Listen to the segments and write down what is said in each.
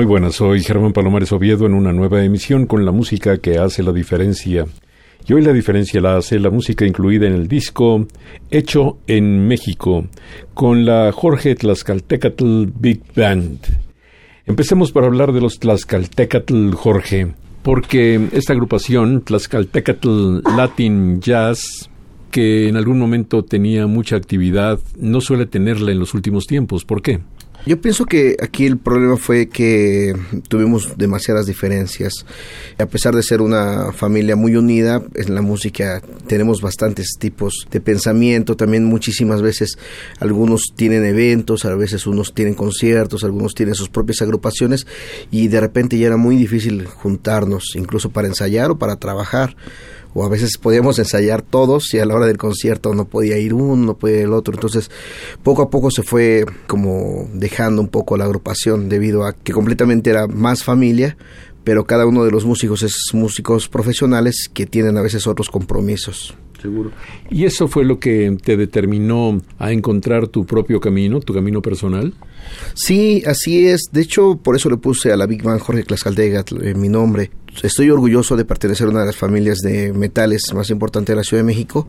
Muy buenas, soy Germán Palomares Oviedo en una nueva emisión con la música que hace la diferencia. Y hoy la diferencia la hace la música incluida en el disco Hecho en México, con la Jorge Tlaxcaltecatl Big Band. Empecemos por hablar de los Tlaxcaltecatl Jorge, porque esta agrupación, Tlaxcaltecatl Latin Jazz, que en algún momento tenía mucha actividad, no suele tenerla en los últimos tiempos. ¿Por qué? Yo pienso que aquí el problema fue que tuvimos demasiadas diferencias. A pesar de ser una familia muy unida, en la música tenemos bastantes tipos de pensamiento. También muchísimas veces algunos tienen eventos, a veces unos tienen conciertos, algunos tienen sus propias agrupaciones y de repente ya era muy difícil juntarnos, incluso para ensayar o para trabajar o a veces podíamos ensayar todos y a la hora del concierto no podía ir uno, no podía ir el otro. Entonces, poco a poco se fue como dejando un poco la agrupación debido a que completamente era más familia, pero cada uno de los músicos es músicos profesionales que tienen a veces otros compromisos. Seguro. ¿Y eso fue lo que te determinó a encontrar tu propio camino, tu camino personal? Sí, así es. De hecho, por eso le puse a la Big Band Jorge Tlaxcaldega en mi nombre estoy orgulloso de pertenecer a una de las familias de metales más importantes de la Ciudad de México,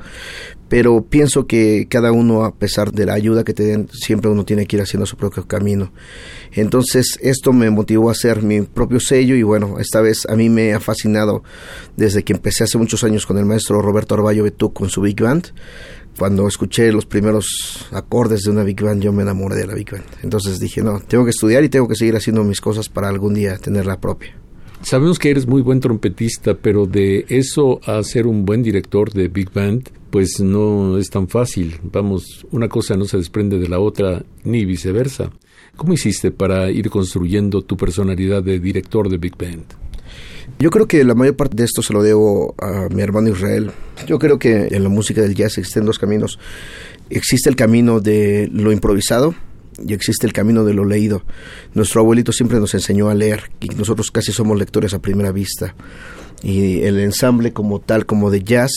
pero pienso que cada uno, a pesar de la ayuda que te den, siempre uno tiene que ir haciendo su propio camino. Entonces, esto me motivó a hacer mi propio sello y bueno, esta vez a mí me ha fascinado desde que empecé hace muchos años con el maestro Roberto Arballo Betú con su Big Band. Cuando escuché los primeros acordes de una Big Band, yo me enamoré de la Big Band. Entonces dije, no, tengo que estudiar y tengo que seguir haciendo mis cosas para algún día tener la propia. Sabemos que eres muy buen trompetista, pero de eso a ser un buen director de Big Band, pues no es tan fácil. Vamos, una cosa no se desprende de la otra, ni viceversa. ¿Cómo hiciste para ir construyendo tu personalidad de director de Big Band? Yo creo que la mayor parte de esto se lo debo a mi hermano Israel. Yo creo que en la música del jazz existen dos caminos. Existe el camino de lo improvisado, y existe el camino de lo leído. Nuestro abuelito siempre nos enseñó a leer y nosotros casi somos lectores a primera vista. Y el ensamble como tal, como de jazz,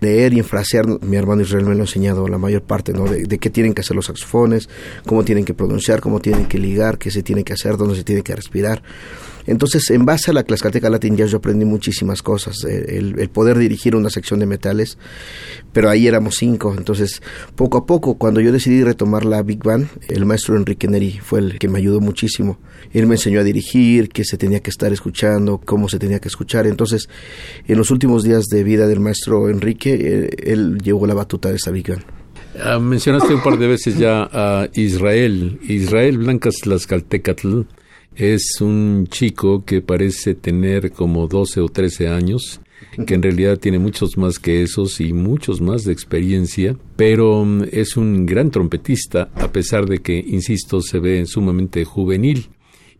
leer y enfrasear, mi hermano Israel me lo ha enseñado la mayor parte, ¿no? De, de, qué tienen que hacer los saxofones, cómo tienen que pronunciar, cómo tienen que ligar, qué se tiene que hacer, dónde se tiene que respirar. Entonces, en base a la Tlaxcalteca Latin Jazz yo aprendí muchísimas cosas. Eh, el, poder dirigir una sección de metales, pero ahí éramos cinco. Entonces, poco a poco, cuando yo decidí retomar la Big Band, el maestro Enrique Neri fue el que me ayudó muchísimo. Él me enseñó a dirigir, qué se tenía que estar escuchando, cómo se tenía que escuchar. Entonces, en los últimos días de vida del maestro Enrique, eh, él llevó la batuta de esta Big Band. Ah, mencionaste un par de veces ya a Israel. Israel Blancas Tlaxcaltecatl es un chico que parece tener como 12 o 13 años, que en realidad tiene muchos más que esos y muchos más de experiencia, pero mm, es un gran trompetista, a pesar de que, insisto, se ve sumamente juvenil.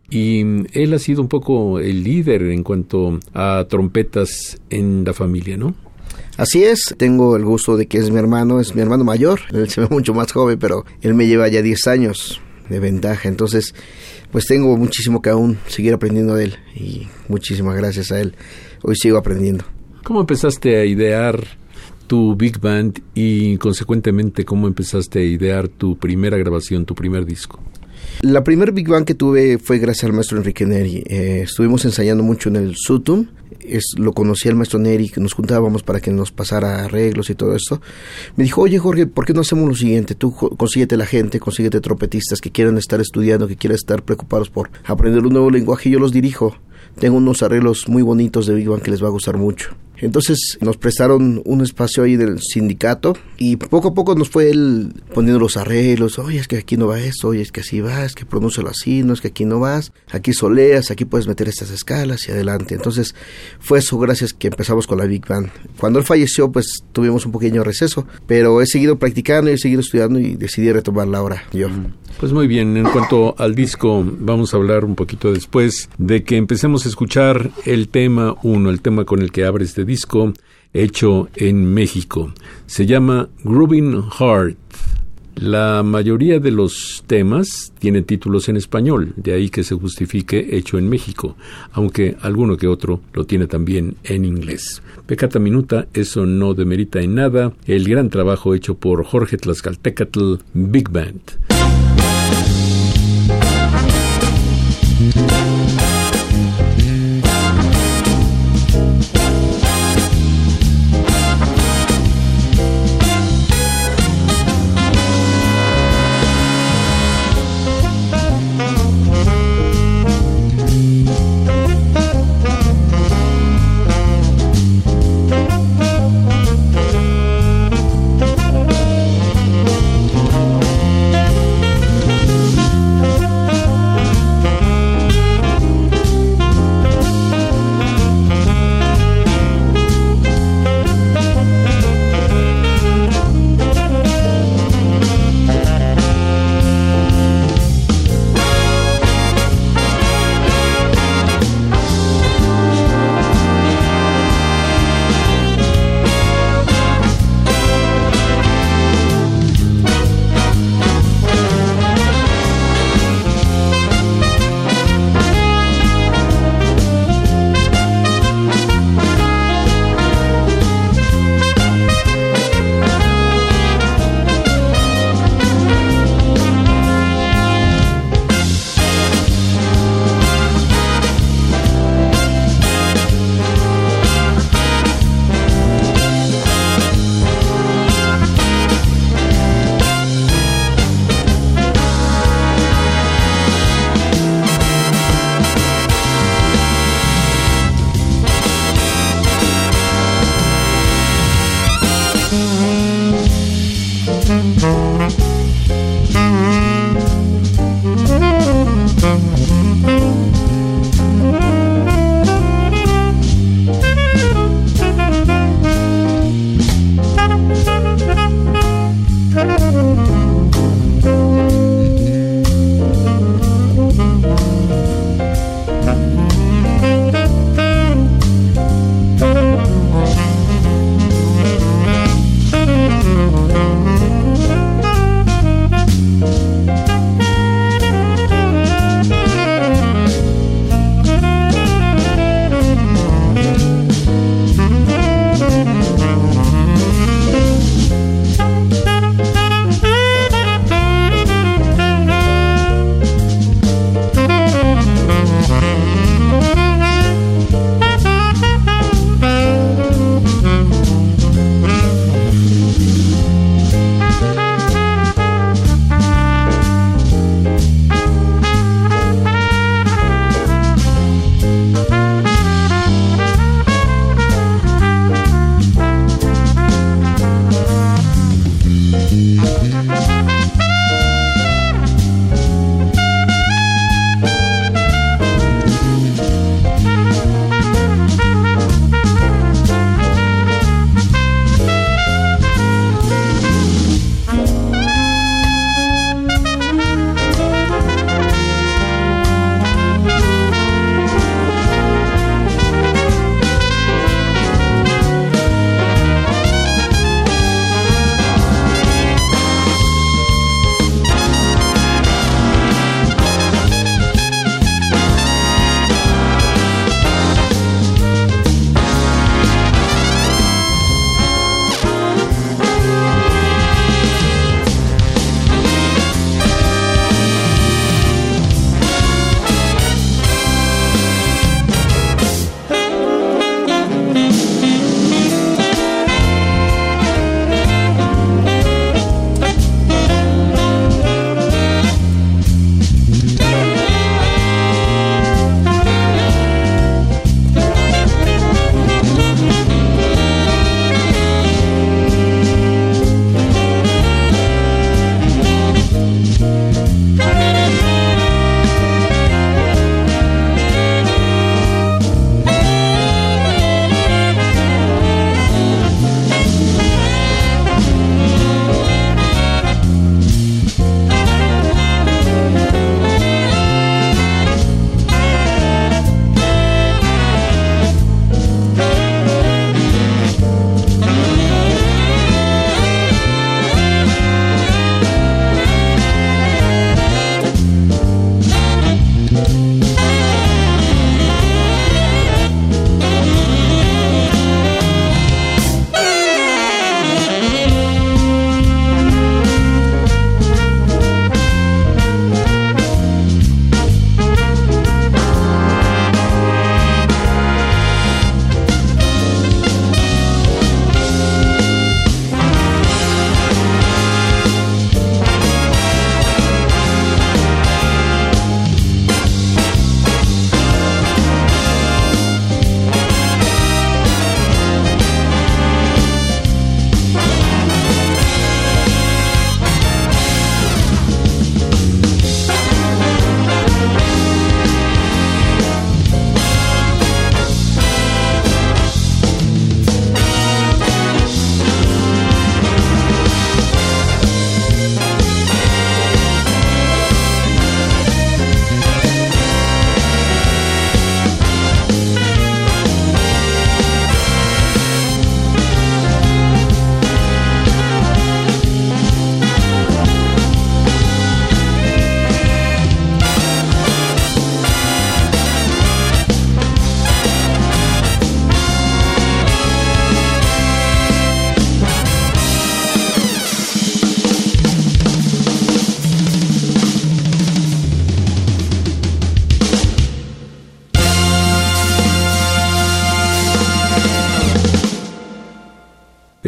Y mm, él ha sido un poco el líder en cuanto a trompetas en la familia, ¿no? Así es, tengo el gusto de que es mi hermano, es mi hermano mayor, él se ve mucho más joven, pero él me lleva ya 10 años de ventaja, entonces pues tengo muchísimo que aún seguir aprendiendo de él y muchísimas gracias a él. Hoy sigo aprendiendo. ¿Cómo empezaste a idear tu big band y consecuentemente cómo empezaste a idear tu primera grabación, tu primer disco? La primer Big Bang que tuve fue gracias al maestro Enrique Neri. Eh, estuvimos ensayando mucho en el Sutum. Es, lo conocí al maestro Neri, que nos juntábamos para que nos pasara arreglos y todo esto. Me dijo, oye Jorge, ¿por qué no hacemos lo siguiente? Tú consíguete la gente, consíguete trompetistas que quieran estar estudiando, que quieran estar preocupados por aprender un nuevo lenguaje y yo los dirijo. Tengo unos arreglos muy bonitos de Big Bang que les va a gustar mucho. Entonces nos prestaron un espacio ahí del sindicato y poco a poco nos fue él poniendo los arreglos. Oye, es que aquí no va esto, oye, es que así va, es que pronúncialo así, no es que aquí no vas, aquí soleas, aquí puedes meter estas escalas y adelante. Entonces fue eso gracias que empezamos con la Big Band. Cuando él falleció, pues tuvimos un pequeño receso, pero he seguido practicando y he seguido estudiando y decidí retomarla ahora yo. Pues muy bien, en cuanto al disco, vamos a hablar un poquito después de que empecemos a escuchar el tema uno, el tema con el que abre este hecho en México. Se llama Grooving Heart. La mayoría de los temas tienen títulos en español, de ahí que se justifique hecho en México, aunque alguno que otro lo tiene también en inglés. Pecata Minuta, eso no demerita en nada el gran trabajo hecho por Jorge Tlaxcaltecatl Big Band.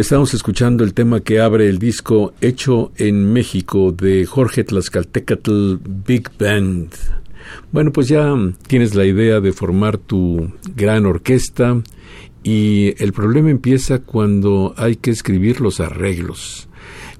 Estamos escuchando el tema que abre el disco Hecho en México de Jorge Tlaxcaltecatl Big Band. Bueno, pues ya tienes la idea de formar tu gran orquesta y el problema empieza cuando hay que escribir los arreglos.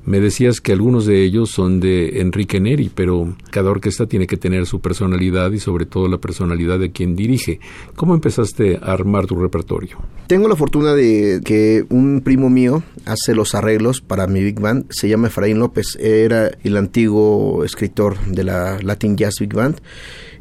Me decías que algunos de ellos son de Enrique Neri, pero cada orquesta tiene que tener su personalidad y sobre todo la personalidad de quien dirige. ¿Cómo empezaste a armar tu repertorio? Tengo la fortuna de que un primo mío hace los arreglos para mi Big Band, se llama Efraín López, era el antiguo escritor de la Latin Jazz Big Band.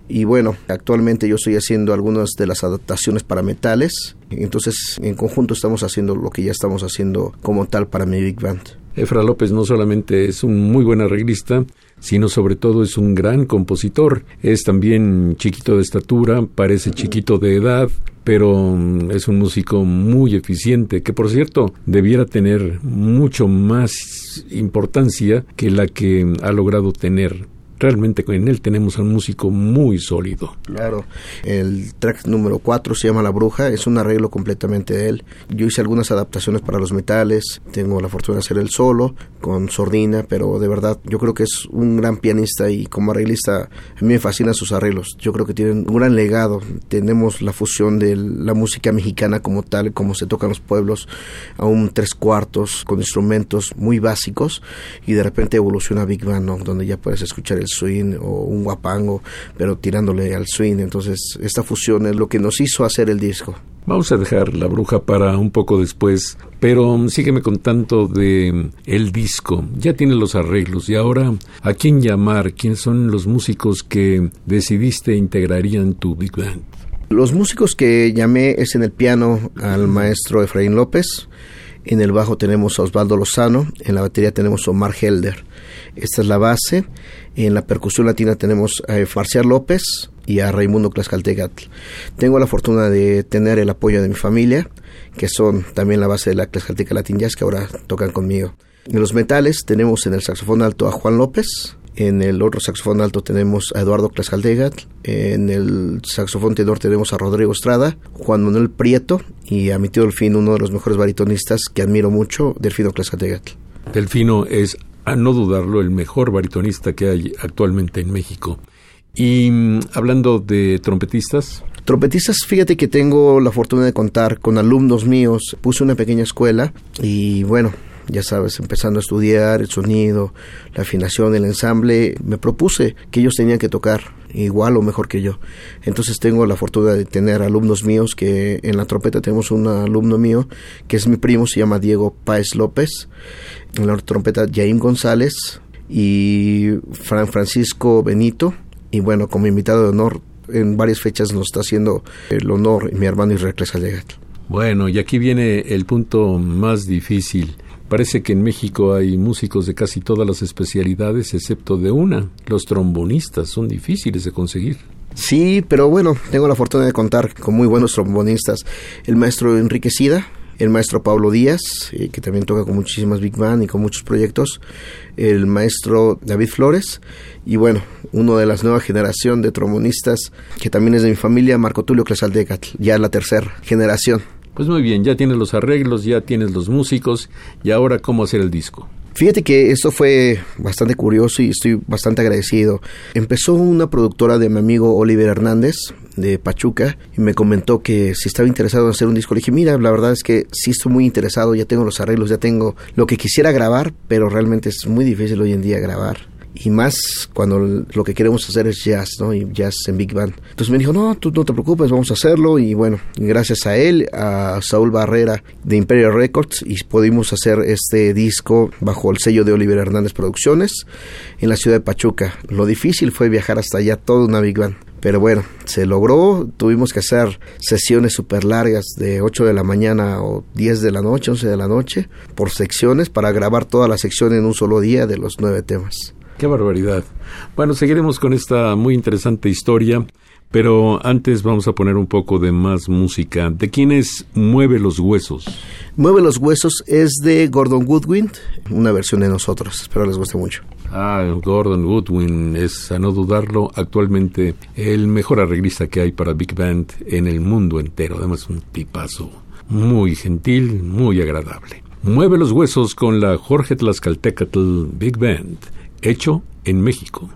Y bueno, actualmente yo estoy haciendo algunas de las adaptaciones para metales. Entonces, en conjunto estamos haciendo lo que ya estamos haciendo como tal para mi Big Band. Efra López no solamente es un muy buen arreglista, sino sobre todo es un gran compositor. Es también chiquito de estatura, parece chiquito de edad, pero mm, es un músico muy eficiente, que por cierto debiera tener mucho más importancia que la que ha logrado tener realmente en él tenemos a un músico muy sólido. Claro, el track número 4 se llama La Bruja, es un arreglo completamente de él. Yo hice algunas adaptaciones para los metales, tengo la fortuna de hacer el solo con sordina, pero de verdad yo creo que es un gran pianista y como arreglista a mí me fascinan sus arreglos. Yo creo que tienen un gran legado. Tenemos la fusión de la música mexicana como tal, como se toca en los pueblos, a un tres cuartos con instrumentos muy básicos y de repente evoluciona Big Band, donde ya puedes escuchar el swing o un guapango, pero tirándole al swing. Entonces, esta fusión es lo que nos hizo hacer el disco. Vamos a dejar la bruja para un poco después, pero sígueme contando de el disco. Ya tiene los arreglos y ahora ¿a quién llamar? ¿Quiénes son los músicos que decidiste integrarían tu big band? Los músicos que llamé es en el piano al maestro Efraín López, en el bajo tenemos a Osvaldo Lozano, en la batería tenemos a Omar Helder. Esta es la base. En la percusión latina tenemos a Marcial López y a Raimundo Tlaxcaltegatl. Tengo la fortuna de tener el apoyo de mi familia, que son también la base de la Tlaxcalteca Latin Jazz, que ahora tocan conmigo. En los metales tenemos en el saxofón alto a Juan López, en el otro saxofón alto tenemos a Eduardo Tlaxcaltegatl, en el saxofón tenor tenemos a Rodrigo Estrada, Juan Manuel Prieto y a mi tío Delfino, uno de los mejores baritonistas que admiro mucho, Delfino Tlaxcaltegatl. Delfino es a no dudarlo, el mejor baritonista que hay actualmente en México. Y mm, hablando de trompetistas. Trompetistas, fíjate que tengo la fortuna de contar con alumnos míos. Puse una pequeña escuela y bueno, ya sabes, empezando a estudiar el sonido, la afinación, el ensamble, me propuse que ellos tenían que tocar igual o mejor que yo. Entonces tengo la fortuna de tener alumnos míos que en la trompeta tenemos un alumno mío que es mi primo, se llama Diego Páez López, en la trompeta Jaime González y Fran Francisco Benito y bueno, como invitado de honor en varias fechas nos está haciendo el honor mi hermano Israel Clesalegat. Bueno, y aquí viene el punto más difícil. Parece que en México hay músicos de casi todas las especialidades excepto de una. Los trombonistas son difíciles de conseguir. Sí, pero bueno, tengo la fortuna de contar con muy buenos trombonistas. El maestro Enrique Sida, el maestro Pablo Díaz, eh, que también toca con muchísimas Big Band y con muchos proyectos, el maestro David Flores, y bueno, uno de las nueva generación de trombonistas, que también es de mi familia, Marco Tulio Clesaldecat, ya la tercera generación. Pues muy bien, ya tienes los arreglos, ya tienes los músicos y ahora cómo hacer el disco. Fíjate que esto fue bastante curioso y estoy bastante agradecido. Empezó una productora de mi amigo Oliver Hernández de Pachuca y me comentó que si estaba interesado en hacer un disco. Le dije, mira, la verdad es que sí estoy muy interesado, ya tengo los arreglos, ya tengo lo que quisiera grabar, pero realmente es muy difícil hoy en día grabar y más cuando lo que queremos hacer es jazz, ¿no? Y jazz en Big Band. Entonces me dijo, no, tú no te preocupes, vamos a hacerlo. Y bueno, gracias a él, a Saúl Barrera de Imperial Records, y pudimos hacer este disco bajo el sello de Oliver Hernández Producciones en la ciudad de Pachuca. Lo difícil fue viajar hasta allá, toda una Big Band. Pero bueno, se logró, tuvimos que hacer sesiones súper largas de 8 de la mañana o 10 de la noche, 11 de la noche, por secciones para grabar toda la sección en un solo día de los nueve temas. Qué barbaridad. Bueno, seguiremos con esta muy interesante historia, pero antes vamos a poner un poco de más música. ¿De quién es Mueve los Huesos? Mueve los Huesos es de Gordon Goodwin, una versión de nosotros. Espero les guste mucho. Ah, Gordon Goodwin es, a no dudarlo, actualmente el mejor arreglista que hay para Big Band en el mundo entero. Además, un tipazo muy gentil, muy agradable. Mueve los huesos con la Jorge Tlaxcaltecatl Big Band, hecho en México.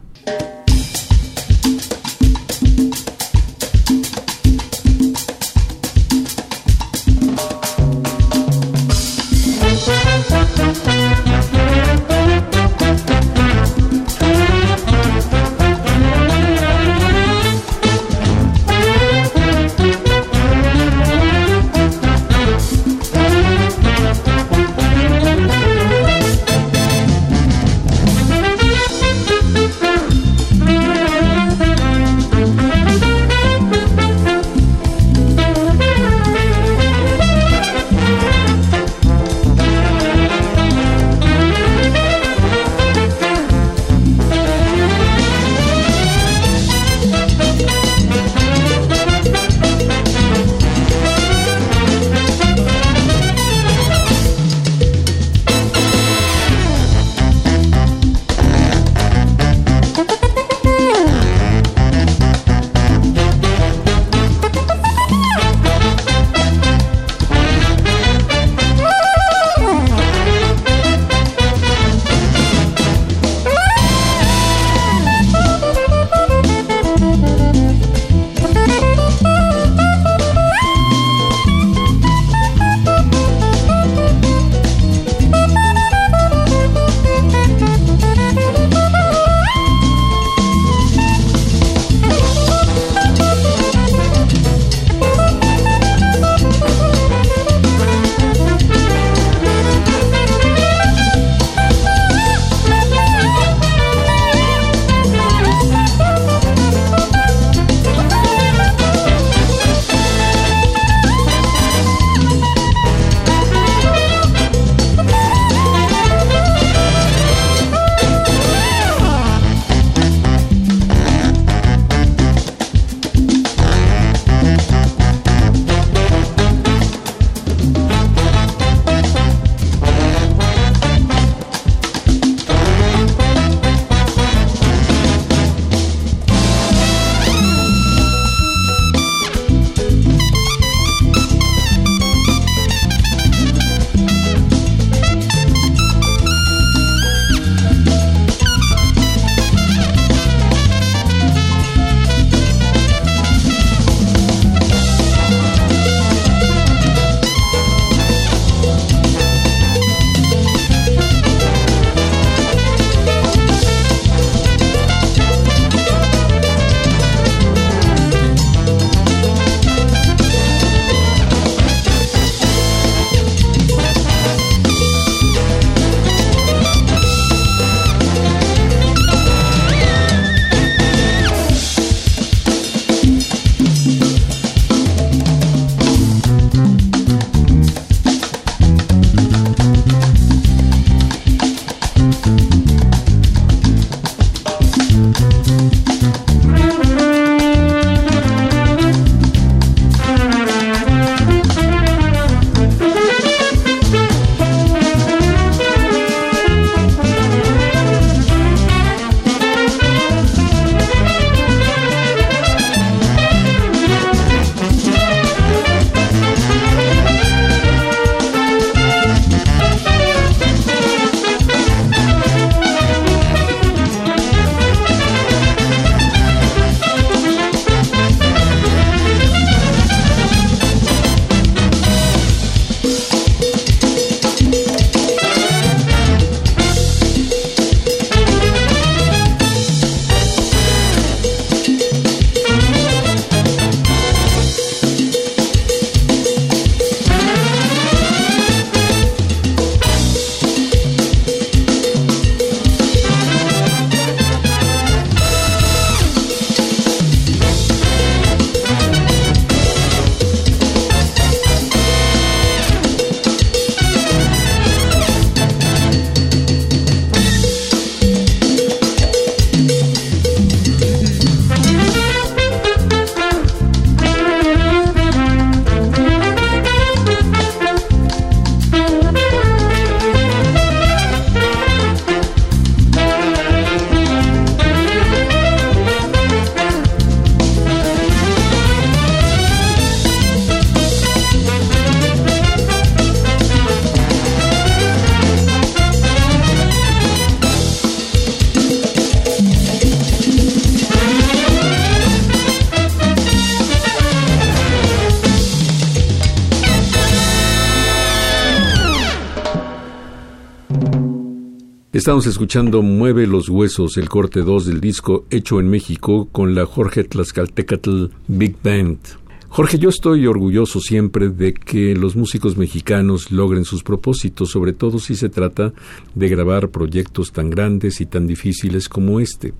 Estamos escuchando Mueve los Huesos, el corte 2 del disco hecho en México con la Jorge Tlaxcaltecatl Big Band. Jorge, yo estoy orgulloso siempre de que los músicos mexicanos logren sus propósitos, sobre todo si se trata de grabar proyectos tan grandes y tan difíciles como este.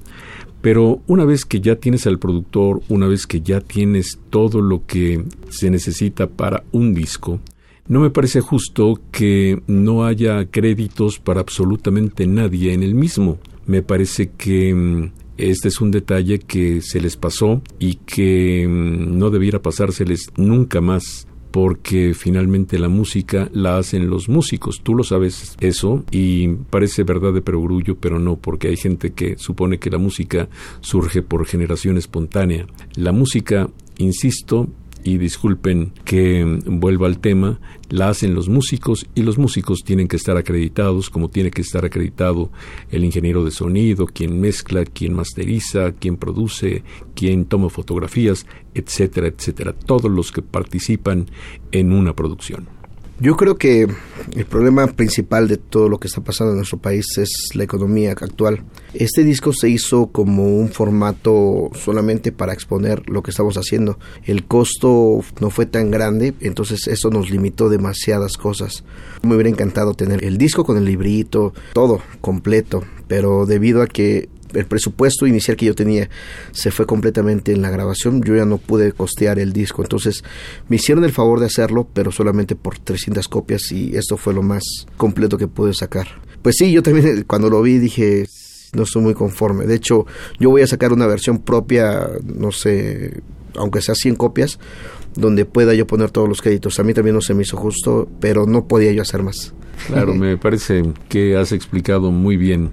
Pero una vez que ya tienes al productor, una vez que ya tienes todo lo que se necesita para un disco, no me parece justo que no haya créditos para absolutamente nadie en el mismo. Me parece que mm, este es un detalle que se les pasó y que mm, no debiera pasárseles nunca más porque finalmente la música la hacen los músicos. Tú lo sabes eso y parece verdad de perogrullo, pero no, porque hay gente que supone que la música surge por generación espontánea. La música, insisto, y disculpen que vuelva al tema, la hacen los músicos y los músicos tienen que estar acreditados como tiene que estar acreditado el ingeniero de sonido, quien mezcla, quien masteriza, quien produce, quien toma fotografías, etcétera, etcétera, todos los que participan en una producción. Yo creo que el problema principal de todo lo que está pasando en nuestro país es la economía actual. Este disco se hizo como un formato solamente para exponer lo que estamos haciendo. El costo no fue tan grande, entonces eso nos limitó demasiadas cosas. Me hubiera encantado tener el disco con el librito, todo completo, pero debido a que el presupuesto inicial que yo tenía se fue completamente en la grabación. Yo ya no pude costear el disco. Entonces me hicieron el favor de hacerlo, pero solamente por 300 copias y esto fue lo más completo que pude sacar. Pues sí, yo también cuando lo vi dije, no estoy muy conforme. De hecho, yo voy a sacar una versión propia, no sé, aunque sea 100 copias, donde pueda yo poner todos los créditos. A mí también no se me hizo justo, pero no podía yo hacer más. Claro, me parece que has explicado muy bien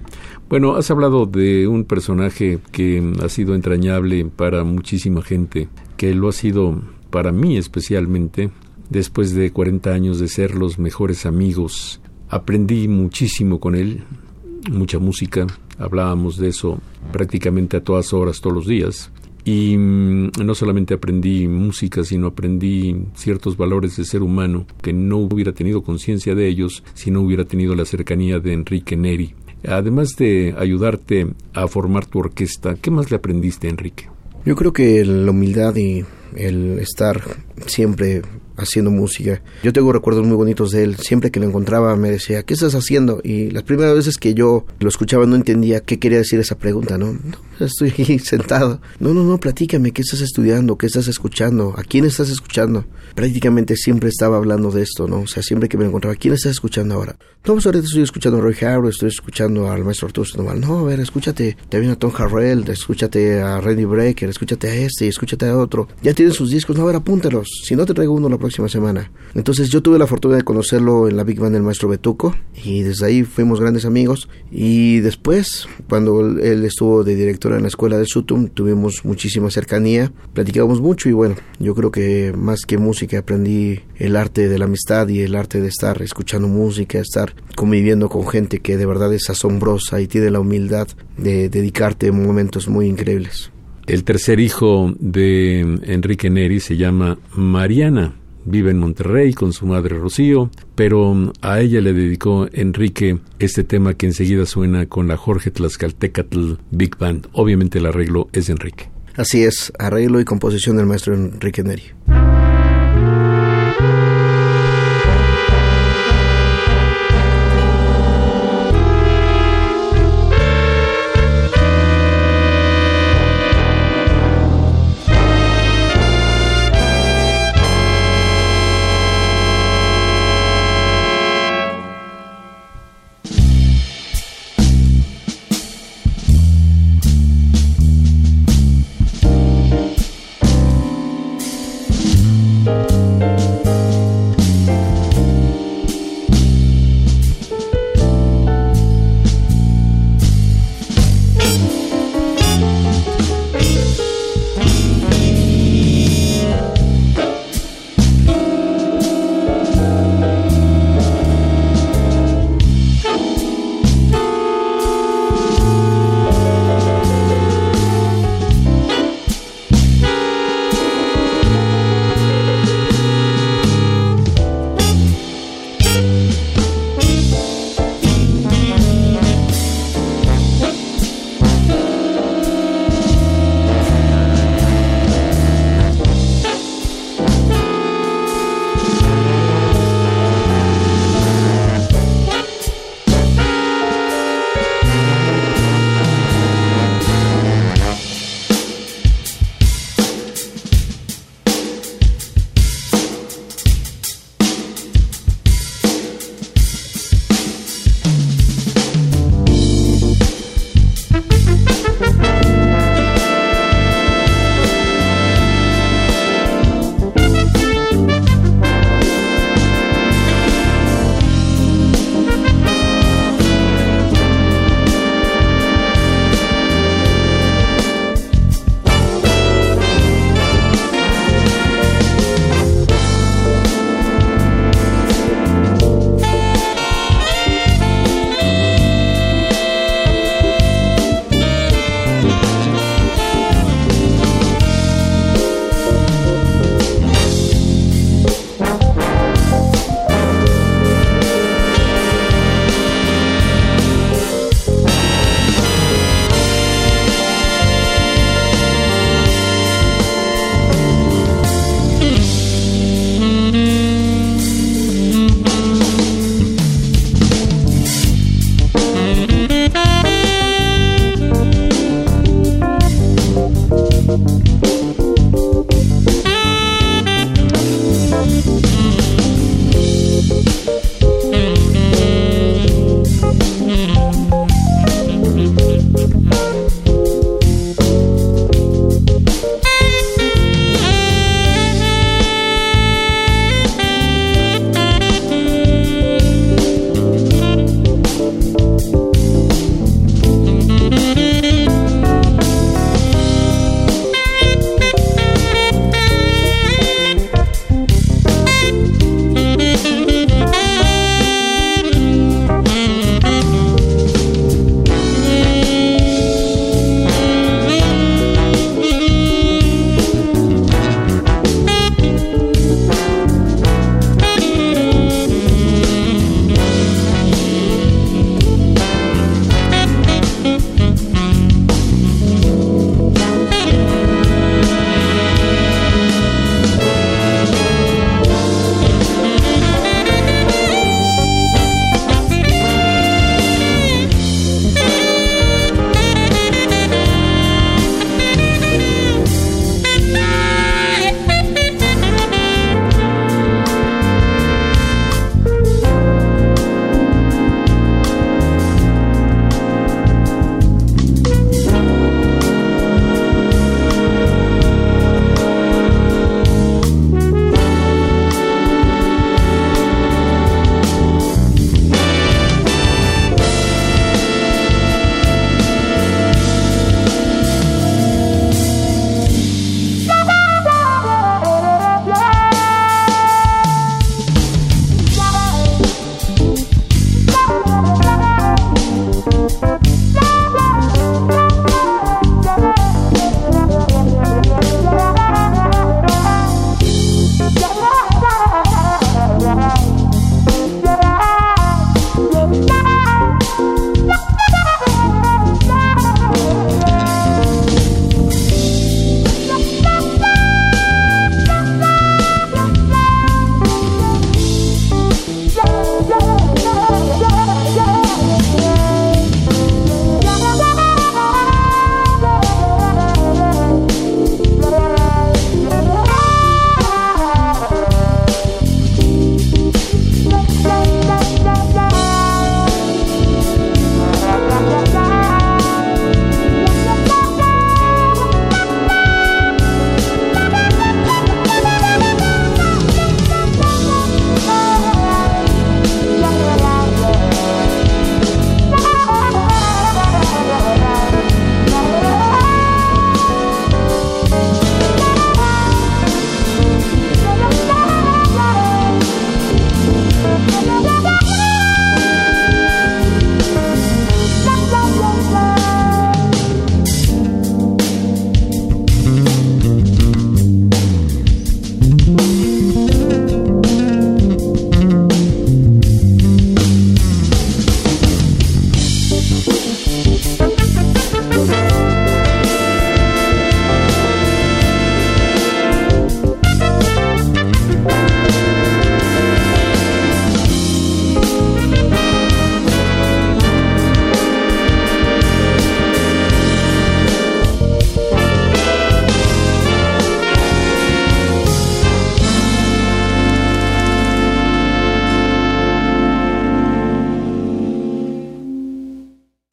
bueno, has hablado de un personaje que ha sido entrañable para muchísima gente, que lo ha sido para mí especialmente, después de 40 años de ser los mejores amigos. Aprendí muchísimo con él, mucha música, hablábamos de eso prácticamente a todas horas, todos los días. Y mm, no solamente aprendí música, sino aprendí ciertos valores de ser humano que no hubiera tenido conciencia de ellos si no hubiera tenido la cercanía de Enrique Neri. Además de ayudarte a formar tu orquesta, ¿qué más le aprendiste, Enrique? Yo creo que la humildad y el estar siempre haciendo música. Yo tengo recuerdos muy bonitos de él. Siempre que lo encontraba me decía, ¿qué estás haciendo? Y las primeras veces que yo lo escuchaba no entendía qué quería decir esa pregunta, ¿no? no estoy sentado. No, no, no, platícame, ¿qué estás estudiando? ¿Qué estás escuchando? ¿A quién estás escuchando? Prácticamente siempre estaba hablando de esto, ¿no? O sea, siempre que me encontraba, ¿a quién estás escuchando ahora? No, pues ahorita estoy escuchando a Roy Harrow, estoy escuchando al maestro Arturo Sandoval. No, a ver, escúchate también a Tom Harrell, escúchate a Randy Breaker, escúchate a este, escúchate a otro. Ya tienen sus discos, no, a ver, apúntalos. Si no, te traigo uno la próxima semana. Entonces yo tuve la fortuna de conocerlo en la Big Band del maestro Betuco y desde ahí fuimos grandes amigos. Y después, cuando él estuvo de director en la escuela de Sutum, tuvimos muchísima cercanía, platicábamos mucho y bueno, yo creo que más que música aprendí el arte de la amistad y el arte de estar escuchando música, estar conviviendo con gente que de verdad es asombrosa y tiene la humildad de dedicarte momentos muy increíbles. El tercer hijo de Enrique Neri se llama Mariana. Vive en Monterrey con su madre Rocío, pero a ella le dedicó Enrique este tema que enseguida suena con la Jorge Tlaxcaltecatl Big Band. Obviamente el arreglo es de Enrique. Así es, arreglo y composición del maestro Enrique Neri.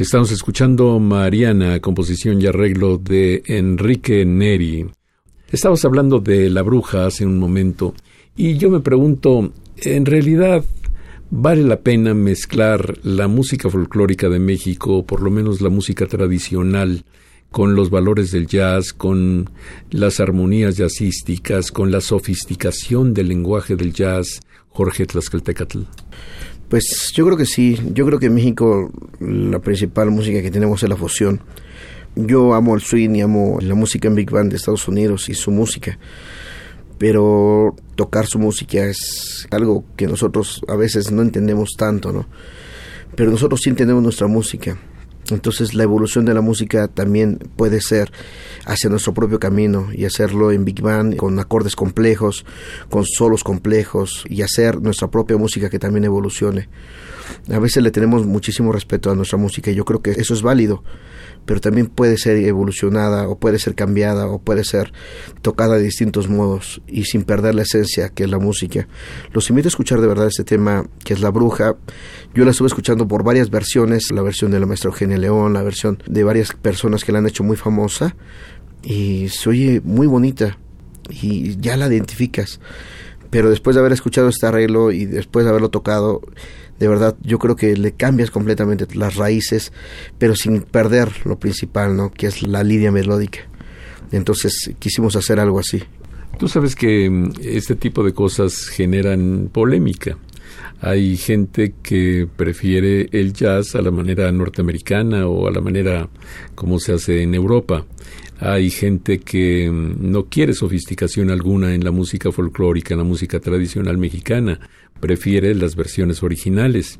Estamos escuchando Mariana, composición y arreglo de Enrique Neri. Estabas hablando de la bruja hace un momento y yo me pregunto, ¿en realidad vale la pena mezclar la música folclórica de México, por lo menos la música tradicional, con los valores del jazz, con las armonías jazzísticas, con la sofisticación del lenguaje del jazz, Jorge Tlaxcaltecatl? Pues yo creo que sí. Yo creo que en México la principal música que tenemos es la fusión. Yo amo el swing y amo la música en Big Band de Estados Unidos y su música. Pero tocar su música es algo que nosotros a veces no entendemos tanto, ¿no? Pero nosotros sí entendemos nuestra música entonces la evolución de la música también puede ser hacia nuestro propio camino y hacerlo en Big Band con acordes complejos, con solos complejos y hacer nuestra propia música que también evolucione. A veces le tenemos muchísimo respeto a nuestra música y yo creo que eso es válido pero también puede ser evolucionada o puede ser cambiada o puede ser tocada de distintos modos y sin perder la esencia que es la música. Los invito a escuchar de verdad este tema que es La Bruja. Yo la estuve escuchando por varias versiones, la versión de la maestra Eugenia León, la versión de varias personas que la han hecho muy famosa y se oye muy bonita y ya la identificas. Pero después de haber escuchado este arreglo y después de haberlo tocado, de verdad yo creo que le cambias completamente las raíces, pero sin perder lo principal, ¿no? Que es la línea melódica. Entonces quisimos hacer algo así. Tú sabes que mm, este tipo de cosas generan polémica. Hay gente que prefiere el jazz a la manera norteamericana o a la manera como se hace en Europa. Hay gente que mm, no quiere sofisticación alguna en la música folclórica, en la música tradicional mexicana, prefiere las versiones originales.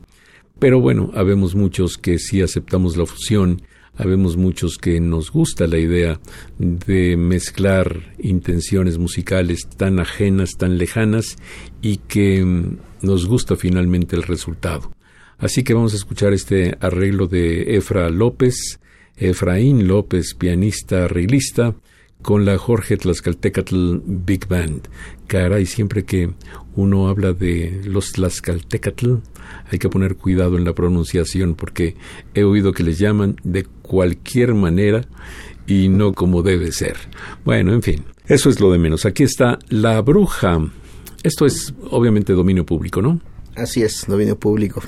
Pero bueno, habemos muchos que sí aceptamos la fusión, habemos muchos que nos gusta la idea de mezclar intenciones musicales tan ajenas, tan lejanas y que mm, nos gusta finalmente el resultado. Así que vamos a escuchar este arreglo de Efra López, Efraín López, pianista, arreglista, con la Jorge Tlaxcaltecatl Big Band. Caray, siempre que uno habla de los Tlaxcaltecatl, hay que poner cuidado en la pronunciación porque he oído que les llaman de cualquier manera y no como debe ser. Bueno, en fin, eso es lo de menos. Aquí está La Bruja. Esto es obviamente dominio público, ¿no? Así es, dominio público.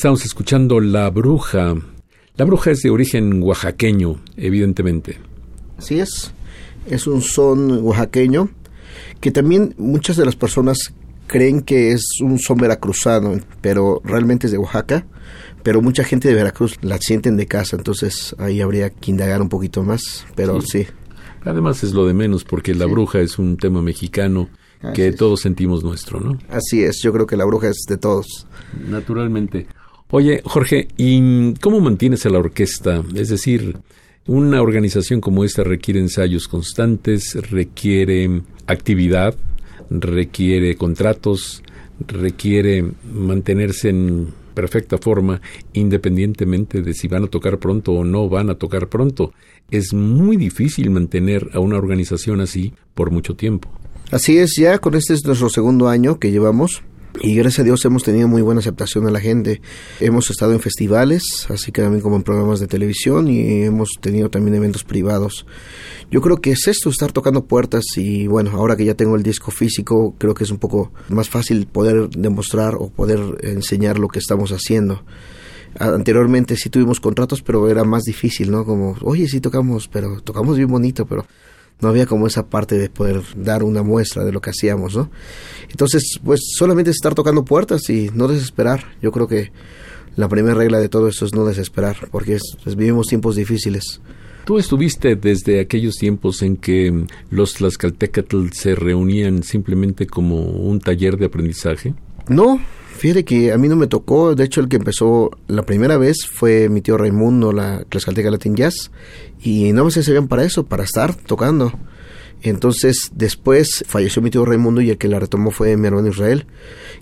Estamos escuchando La Bruja. La Bruja es de origen oaxaqueño, evidentemente. Así es, es un son oaxaqueño que también muchas de las personas creen que es un son veracruzano, pero realmente es de Oaxaca, pero mucha gente de Veracruz la sienten de casa, entonces ahí habría que indagar un poquito más, pero sí. Además es lo de menos, porque la bruja es un tema mexicano que todos sentimos nuestro, ¿no? Así es, yo creo que la bruja es de todos. Naturalmente. Oye, Jorge, ¿y cómo mantienes a la orquesta? Es decir, una organización como esta requiere ensayos constantes, requiere actividad, requiere contratos, requiere mantenerse en perfecta forma independientemente de si van a tocar pronto o no van a tocar pronto. Es muy difícil mantener a una organización así por mucho tiempo. Así es, ya con este es nuestro segundo año que llevamos y gracias a Dios hemos tenido muy buena aceptación de la gente. Hemos estado en festivales, así que también como en programas de televisión y hemos tenido también eventos privados. Yo creo que es esto, estar tocando puertas y bueno, ahora que ya tengo el disco físico, creo que es un poco más fácil poder demostrar o poder enseñar lo que estamos haciendo. Anteriormente sí tuvimos contratos, pero era más difícil, ¿no? Como, oye, sí tocamos, pero tocamos bien bonito, pero no había como esa parte de poder dar una muestra de lo que hacíamos, ¿no? Entonces, pues solamente estar tocando puertas y no desesperar. Yo creo que la primera regla de todo eso es no desesperar, porque vivimos tiempos difíciles. ¿Tú estuviste desde aquellos tiempos en que los Tlaxcaltecatl se reunían simplemente como un taller de aprendizaje? No, Fíjate que a mí no me tocó, de hecho el que empezó la primera vez fue mi tío Raimundo, la Tlaxcalteca Latin Jazz, y no me se sabían para eso, para estar tocando. Entonces después falleció mi tío Raimundo y el que la retomó fue mi hermano Israel.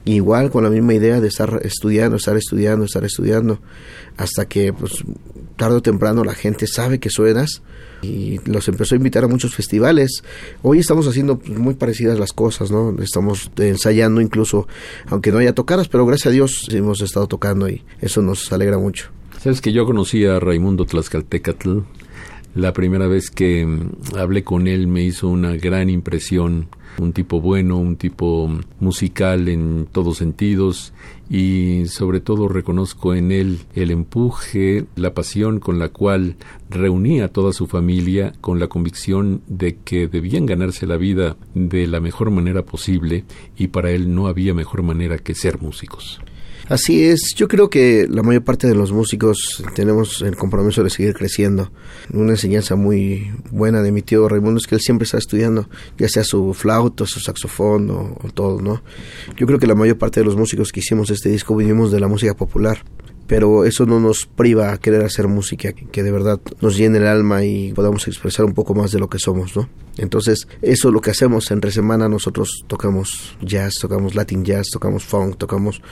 igual con la misma idea de estar estudiando, estar estudiando, estar estudiando, hasta que pues tarde o temprano la gente sabe que suenas y los empezó a invitar a muchos festivales. Hoy estamos haciendo pues, muy parecidas las cosas, ¿no? Estamos ensayando incluso, aunque no haya tocadas, pero gracias a Dios hemos estado tocando y eso nos alegra mucho. Sabes que yo conocí a Raimundo Tlaxcaltecatl. La primera vez que mm, hablé con él me hizo una gran impresión un tipo bueno, un tipo musical en todos sentidos y sobre todo reconozco en él el empuje, la pasión con la cual reunía a toda su familia con la convicción de que debían ganarse la vida de la mejor manera posible y para él no había mejor manera que ser músicos. Así es, yo creo que la mayor parte de los músicos tenemos el compromiso de seguir creciendo. Una enseñanza muy buena de mi tío Raimundo es que él siempre está estudiando, ya sea su flauto, su saxofón o, todo, ¿no? Yo creo que la mayor parte de los músicos que hicimos este disco vinimos de la música popular pero eso no nos priva a querer hacer música que de verdad nos llene el alma y podamos expresar un poco más de lo que somos, ¿no? Entonces, eso es lo que hacemos entre semana, nosotros tocamos jazz, tocamos latin jazz, tocamos funk, tocamos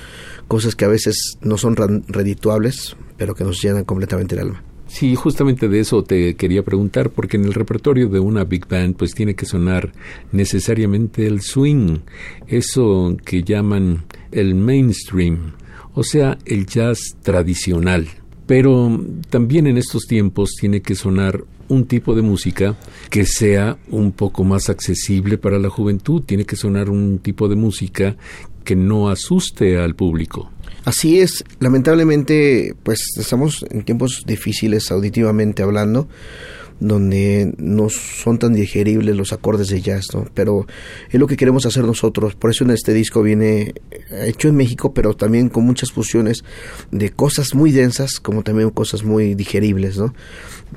cosas que a veces no son redituables, pero que nos llenan completamente el alma. Sí, justamente de eso te quería preguntar, porque en el repertorio de una big band pues tiene que sonar necesariamente el swing, eso que llaman el mainstream o sea, el jazz tradicional. Pero también en estos tiempos tiene que sonar un tipo de música que sea un poco más accesible para la juventud. Tiene que sonar un tipo de música que no asuste al público. Así es, lamentablemente, pues estamos en tiempos difíciles auditivamente hablando donde no son tan digeribles los acordes de jazz, ¿no? Pero es lo que queremos hacer nosotros, por eso en este disco viene eh, hecho en México, pero también con muchas fusiones de cosas muy densas, como también cosas muy digeribles, ¿no?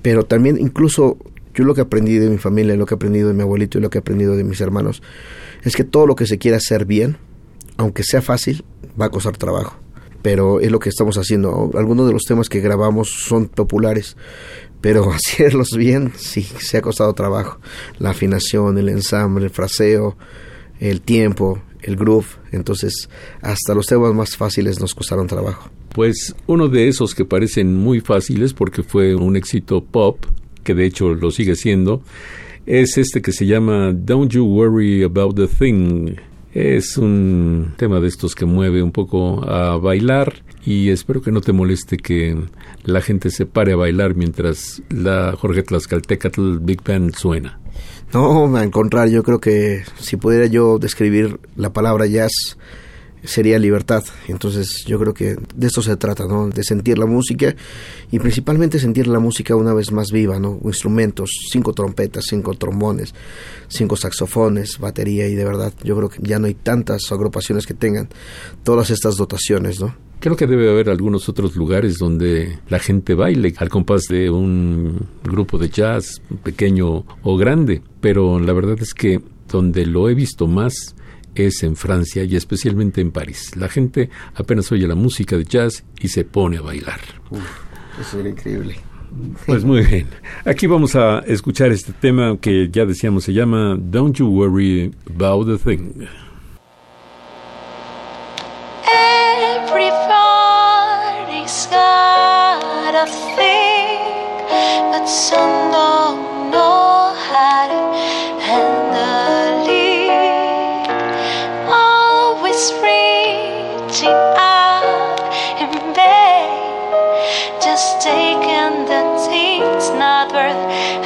Pero también incluso yo lo que aprendí de mi familia, lo que he aprendido de mi abuelito y lo que he aprendido de mis hermanos, es que todo lo que se quiera hacer bien, aunque sea fácil, va a costar trabajo pero es lo que estamos haciendo. Algunos de los temas que grabamos son populares, pero hacerlos bien sí se ha costado trabajo. La afinación, el ensamble, el fraseo, el tiempo, el groove, entonces hasta los temas más fáciles nos costaron trabajo. Pues uno de esos que parecen muy fáciles porque fue un éxito pop, que de hecho lo sigue siendo, es este que se llama Don't You Worry About the Thing. Es un tema de estos que mueve un poco a bailar y espero que no te moleste que la gente se pare a bailar mientras la Jorge Tlaxcaltecatl Big Band suena. No, al contrario, yo creo que si pudiera yo describir la palabra jazz sería libertad. Entonces yo creo que de esto se trata, ¿no? De sentir la música y principalmente sentir la música una vez más viva, ¿no? Instrumentos, cinco trompetas, cinco trombones, cinco saxofones, batería y de verdad yo creo que ya no hay tantas agrupaciones que tengan todas estas dotaciones, ¿no? Creo que debe haber algunos otros lugares donde la gente baile al compás de un grupo de jazz, pequeño o grande, pero la verdad es que donde lo he visto más es en Francia y especialmente en París. La gente apenas oye la música de jazz y se pone a bailar. eso era increíble. Pues muy bien. Aquí vamos a escuchar este tema que ya decíamos se llama Don't You Worry About the Thing. Everybody's got a thing, but some don't know how to Always reaching out in vain, just taking the things not worth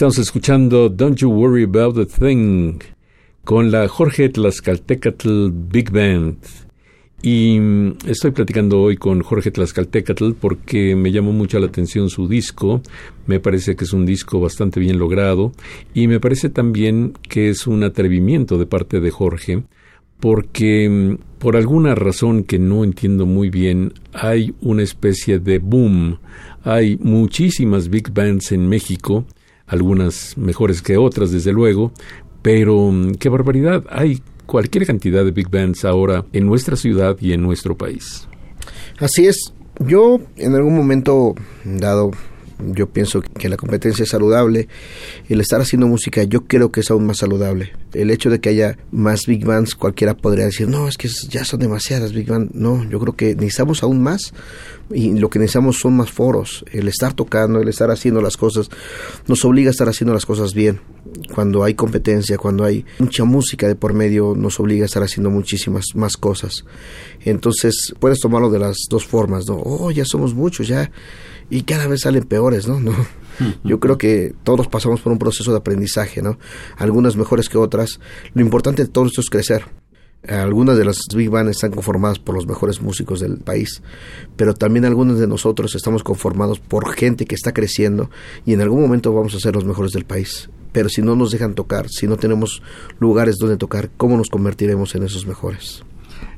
Estamos escuchando Don't You Worry About a Thing con la Jorge Tlaxcaltecatl Big Band. Y mm, estoy platicando hoy con Jorge Tlaxcaltecatl porque me llamó mucho la atención su disco. Me parece que es un disco bastante bien logrado y me parece también que es un atrevimiento de parte de Jorge porque mm, por alguna razón que no entiendo muy bien hay una especie de boom. Hay muchísimas big bands en México algunas mejores que otras, desde luego, pero mm, qué barbaridad, hay cualquier cantidad de big bands ahora en nuestra ciudad y en nuestro país. Así es, yo en algún momento dado yo pienso que la competencia es saludable. El estar haciendo música yo creo que es aún más saludable. El hecho de que haya más big bands, cualquiera podría decir, no, es que ya son demasiadas big bands. No, yo creo que necesitamos aún más y lo que necesitamos son más foros. El estar tocando, el estar haciendo las cosas, nos obliga a estar haciendo las cosas bien. Cuando hay competencia, cuando hay mucha música de por medio, nos obliga a estar haciendo muchísimas más cosas. Entonces, puedes tomarlo de las dos formas, ¿no? Oh, ya somos muchos, ya y cada vez salen peores, ¿no? Yo creo que todos pasamos por un proceso de aprendizaje, ¿no? Algunas mejores que otras. Lo importante de todo esto es crecer. Algunas de las Big Band están conformadas por los mejores músicos del país, pero también algunos de nosotros estamos conformados por gente que está creciendo y en algún momento vamos a ser los mejores del país. Pero si no nos dejan tocar, si no tenemos lugares donde tocar, ¿cómo nos convertiremos en esos mejores?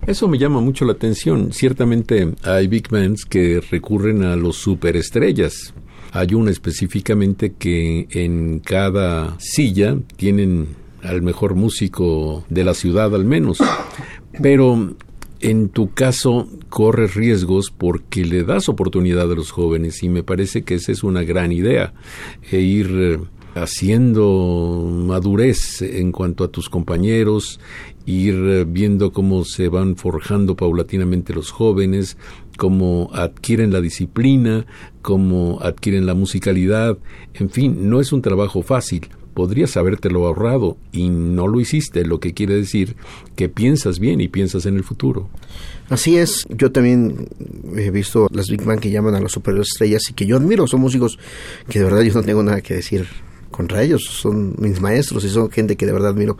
Eso me llama mucho la atención. Ciertamente hay big bands que recurren a los superestrellas. Hay una específicamente que en cada silla tienen al mejor músico de la ciudad al menos. Pero en tu caso corres riesgos porque le das oportunidad a los jóvenes y me parece que esa es una gran idea. E ir eh, haciendo madurez en cuanto a tus compañeros ir eh, viendo cómo se van forjando paulatinamente los jóvenes, cómo adquieren la disciplina, cómo adquieren la musicalidad, en fin, no es un trabajo fácil. Podrías habértelo ahorrado y no lo hiciste, lo que quiere decir que piensas bien y piensas en el futuro. Así es, yo también he visto las Big Bang que llaman a los superestrellas y que yo admiro, son músicos que de verdad yo no tengo nada que decir contra ellos, son mis maestros y son gente que de verdad admiro.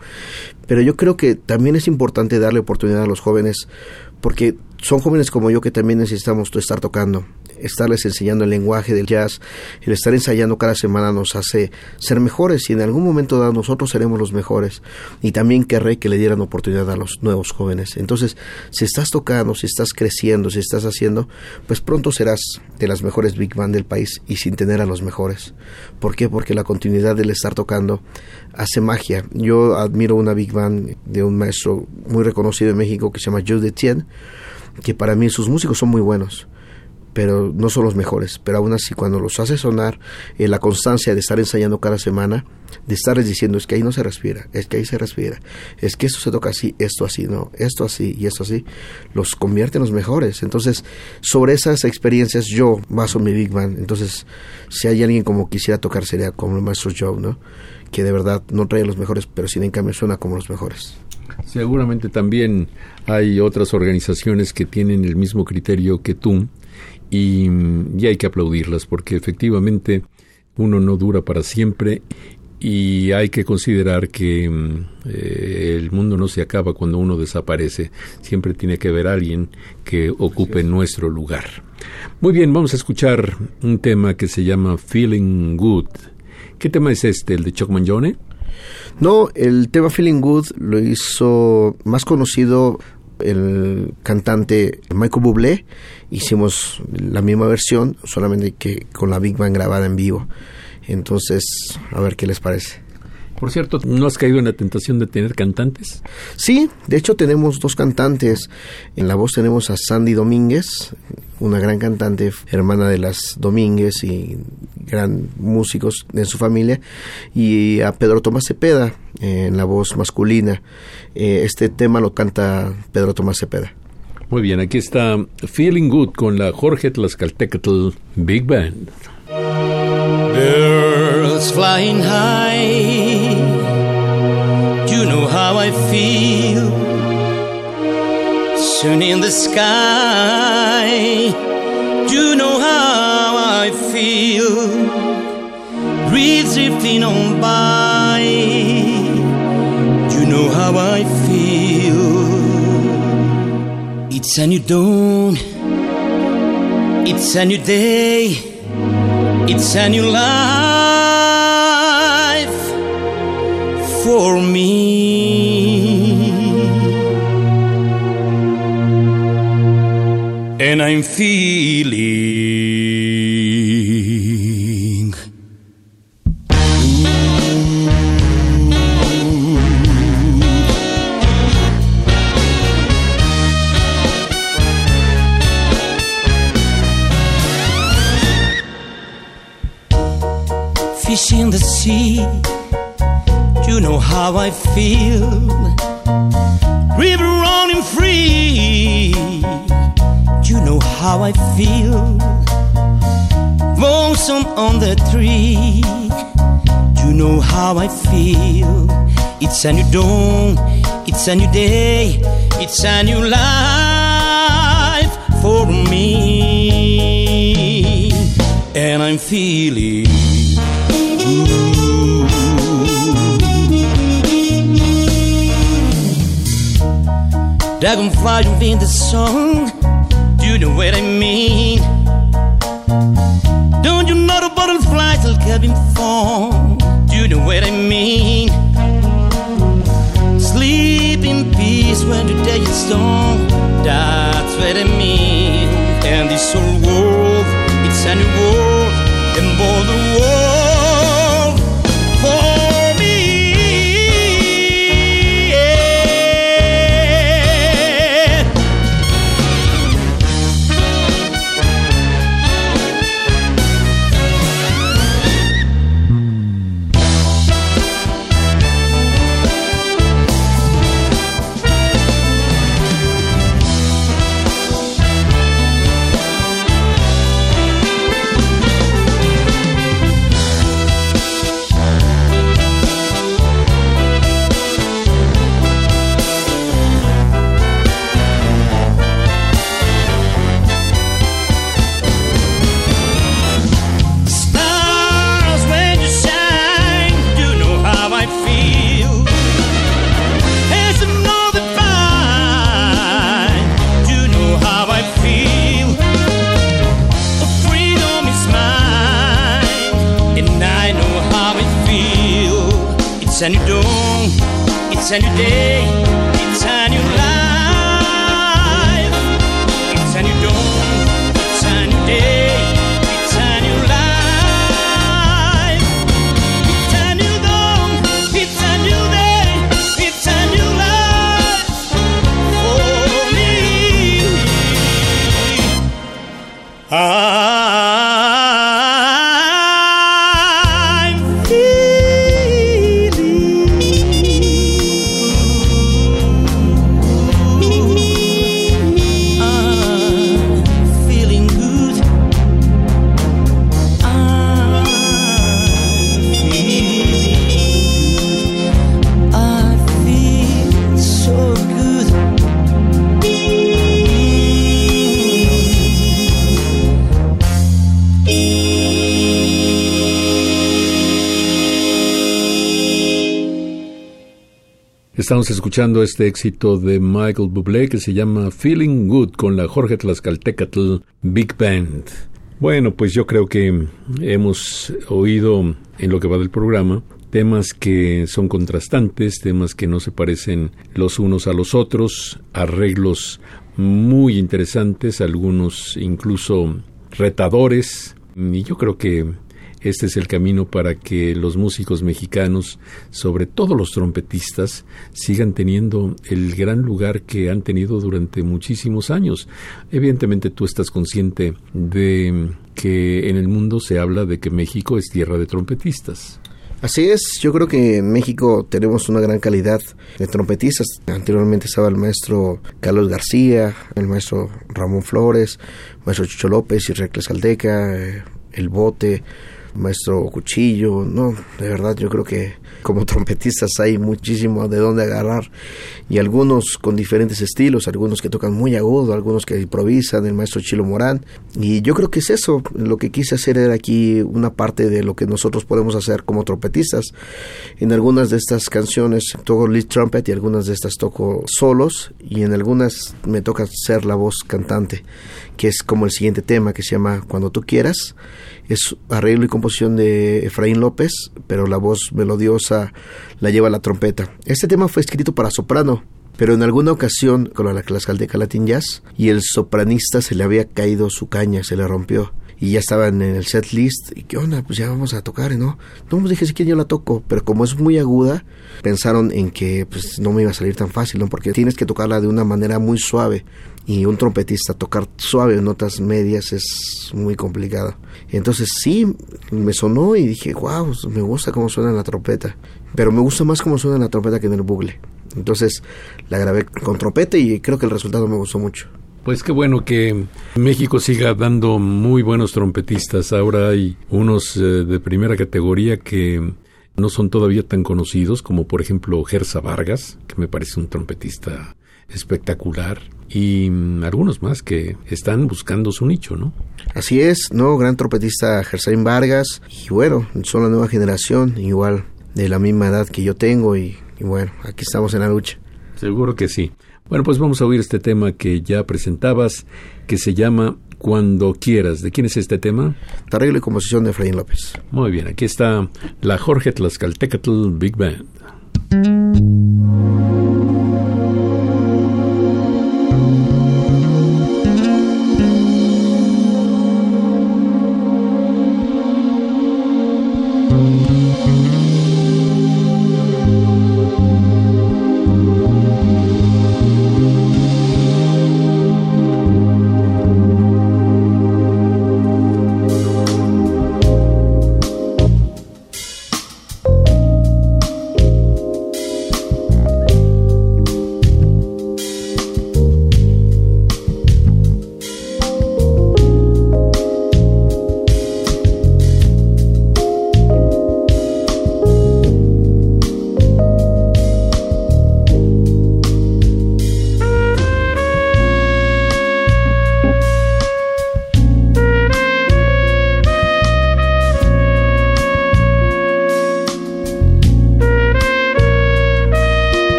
Pero yo creo que también es importante darle oportunidad a los jóvenes porque son jóvenes como yo que también necesitamos estar tocando, estarles enseñando el lenguaje del jazz, el estar ensayando cada semana nos hace ser mejores y en algún momento dado nosotros seremos los mejores. Y también querré que le dieran oportunidad a los nuevos jóvenes. Entonces, si estás tocando, si estás creciendo, si estás haciendo, pues pronto serás de las mejores big band del país y sin tener a los mejores. ¿Por qué? Porque la continuidad del estar tocando hace magia. Yo admiro una big band de un maestro muy reconocido en México que se llama Joe Detien que para mí sus músicos son muy buenos, pero no son los mejores. Pero aún así, cuando los hace sonar, eh, la constancia de estar ensayando cada semana, de estarles diciendo, es que ahí no se respira, es que ahí se respira, es que esto se toca así, esto así, no, esto así y esto así, los convierte en los mejores. Entonces, sobre esas experiencias yo baso mi Big Band. Entonces, si hay alguien como quisiera tocar, sería como el maestro Joe, ¿no? Que de verdad no trae los mejores, pero sin en cambio suena como los mejores. Seguramente también hay otras organizaciones que tienen el mismo criterio que tú y, y, hay que aplaudirlas porque efectivamente uno no dura para siempre y hay que considerar que eh, el mundo no se acaba cuando uno desaparece. Siempre tiene que haber alguien que ocupe nuestro lugar. Muy bien, vamos a escuchar un tema que se llama Feeling Good. ¿Qué tema es este? ¿El de Chuck Mangione? No, el tema Feeling Good lo hizo más conocido el cantante Michael Bublé. Hicimos la misma versión, solamente que con la Big Band grabada en vivo. Entonces, a ver qué les parece. Por cierto, ¿no has caído en la tentación de tener cantantes? Sí, de hecho tenemos dos cantantes. En la voz tenemos a Sandy Domínguez, una gran cantante, hermana de las Domínguez y gran músicos en su familia, y a Pedro Tomás Cepeda en la voz masculina. Eh, este tema lo canta Pedro Tomás Cepeda. Muy bien, aquí está Feeling Good con la Jorge Tlaxcaltecatl Big Band. Birds flying high, know how I feel. Sun in the sky, you know how I feel. Breathe drifting on by. You know how I feel. It's a new dawn. It's a new day. It's a new life for me. And I'm feeling fish in the sea. You know how I feel. River running free. You know how I feel. Blossom on the tree. You know how I feel. It's a new dawn. It's a new day. It's a new life for me. And I'm feeling. Dragonfly in the song, do you know what I mean? Don't you know the butterflies will get in form? Do you know what I mean? Sleep in peace when the day is done, that's Estamos escuchando este éxito de Michael Bublé que se llama Feeling Good con la Jorge Tlaxcaltecatl Big Band. Bueno, pues yo creo que hemos oído en lo que va del programa temas que son contrastantes, temas que no se parecen los unos a los otros, arreglos muy interesantes, algunos incluso retadores, y yo creo que este es el camino para que los músicos mexicanos, sobre todo los trompetistas, sigan teniendo el gran lugar que han tenido durante muchísimos años. Evidentemente tú estás consciente de que en el mundo se habla de que México es tierra de trompetistas. Así es, yo creo que en México tenemos una gran calidad de trompetistas. Anteriormente estaba el maestro Carlos García, el maestro Ramón Flores, el maestro Chucho López y Recles Caldeca, eh, el Bote. Maestro Cuchillo, no, de verdad yo creo que como trompetistas hay muchísimo de dónde agarrar y algunos con diferentes estilos, algunos que tocan muy agudo, algunos que improvisan, el maestro Chilo Morán y yo creo que es eso, lo que quise hacer era aquí una parte de lo que nosotros podemos hacer como trompetistas. En algunas de estas canciones toco lead trumpet y algunas de estas toco solos y en algunas me toca ser la voz cantante, que es como el siguiente tema que se llama Cuando tú quieras. Es arreglo y composición de Efraín López, pero la voz melodiosa la lleva la trompeta. Este tema fue escrito para soprano, pero en alguna ocasión con la Tlaxcalteca Latin Jazz y el sopranista se le había caído su caña, se le rompió y ya estaban en el set list y qué onda pues ya vamos a tocar ¿no? no pues dije si yo la toco pero como es muy aguda pensaron en que pues no me iba a salir tan fácil no porque tienes que tocarla de una manera muy suave y un trompetista tocar suave en notas medias es muy complicado. Entonces sí me sonó y dije wow me gusta cómo suena la trompeta pero me gusta más cómo suena la trompeta que en el bugle entonces la grabé con trompeta y creo que el resultado me gustó mucho. Pues qué bueno que México siga dando muy buenos trompetistas. Ahora hay unos eh, de primera categoría que no son todavía tan conocidos, como por ejemplo Gersa Vargas, que me parece un trompetista espectacular, y mm, algunos más que están buscando su nicho, ¿no? Así es, ¿no? Gran trompetista Gersain Vargas. Y bueno, son la nueva generación, igual de la misma edad que yo tengo. Y, y bueno, aquí estamos en la lucha. Seguro que sí. Bueno, pues vamos a oír este tema que ya presentabas, que se llama Cuando quieras. ¿De quién es este tema? Arreglo y composición de Efraín López. Muy bien, aquí está la Jorge Tlaxcaltecatl Big Band. Cuando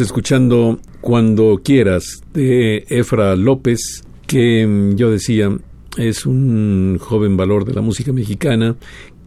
Escuchando Cuando quieras de Efra López, que mm, yo decía es un joven valor de la música mexicana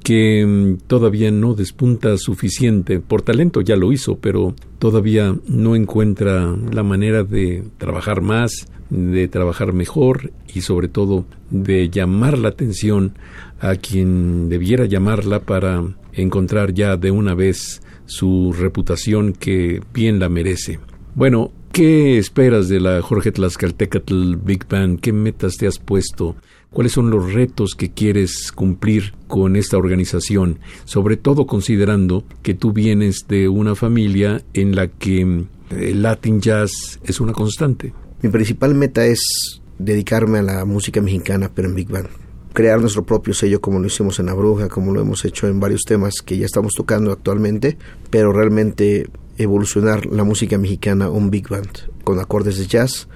que mm, todavía no despunta suficiente. Por talento ya lo hizo, pero todavía no encuentra la manera de trabajar más, de trabajar mejor y sobre todo de llamar la atención a quien debiera llamarla para encontrar ya de una vez su reputación que bien la merece. Bueno, ¿qué esperas de la Jorge Tlaxcaltecatl Big Band? ¿Qué metas te has puesto? ¿Cuáles son los retos que quieres cumplir con esta organización? Sobre todo considerando que tú vienes de una familia en la que el Latin Jazz es una constante. Mi principal meta es dedicarme a la música mexicana, pero en Big Band. Crear nuestro propio sello como lo hicimos en La Bruja, como lo hemos hecho en varios temas que ya estamos tocando actualmente, pero realmente evolucionar la música mexicana un big band con acordes de jazz,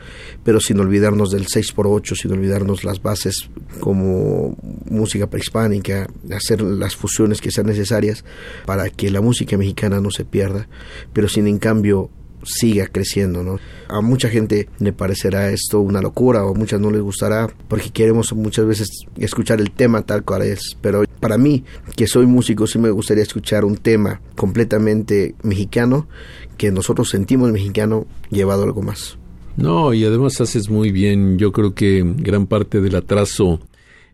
pero sin olvidarnos del 6x8, sin olvidarnos las bases como música prehispánica, hacer las fusiones que sean necesarias para que la música mexicana no se pierda, pero sin en cambio siga creciendo, ¿no? A mucha gente le parecerá esto una locura o a muchas no les gustará porque queremos muchas veces escuchar el tema tal cual es, pero para mí, que soy músico, sí me gustaría escuchar un tema completamente mexicano que nosotros sentimos mexicano llevado a algo más. No, y además haces muy bien. Yo creo que gran parte del atraso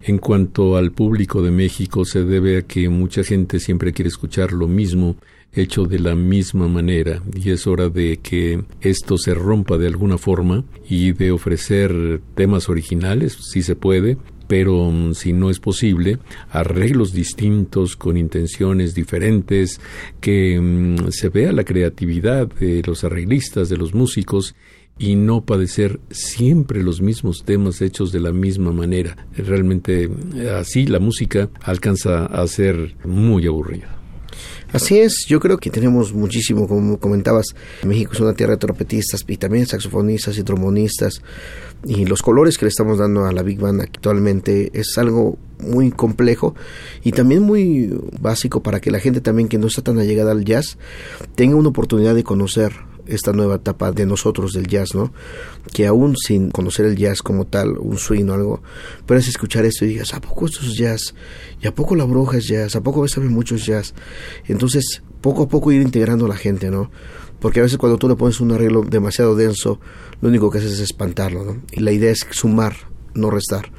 en cuanto al público de México se debe a que mucha gente siempre quiere escuchar lo mismo hecho de la misma manera y es hora de que esto se rompa de alguna forma y de ofrecer temas originales, si se puede, pero mm, si no es posible, arreglos distintos con intenciones diferentes, que mm, se vea la creatividad de los arreglistas, de los músicos y no padecer siempre los mismos temas hechos de la misma manera. Realmente eh, así la música alcanza a ser muy aburrida. Así es, yo creo que tenemos muchísimo, como comentabas, México es una tierra de trompetistas y también saxofonistas y trombonistas y los colores que le estamos dando a la Big Band actualmente es algo muy complejo y también muy básico para que la gente también que no está tan allegada al jazz tenga una oportunidad de conocer esta nueva etapa de nosotros del jazz, ¿no? Que aún sin conocer el jazz como tal, un swing o algo, puedes escuchar esto y digas, ¿a poco esto es jazz? ¿Y a poco la bruja es jazz? ¿A poco sabe mucho es jazz? Entonces, poco a poco ir integrando a la gente, ¿no? Porque a veces cuando tú le pones un arreglo demasiado denso, lo único que haces es espantarlo, ¿no? Y la idea es sumar, no restar.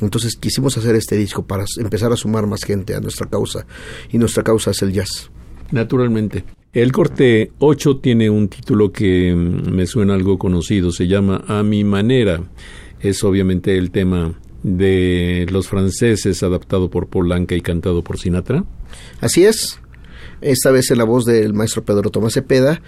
Entonces quisimos hacer este disco para empezar a sumar más gente a nuestra causa. Y nuestra causa es el jazz. Naturalmente. El corte 8 tiene un título que mm, me suena algo conocido, se llama A mi manera. Es obviamente el tema de los franceses adaptado por Polanca y cantado por Sinatra. Así es. Esta vez en la voz del maestro Pedro Tomás Cepeda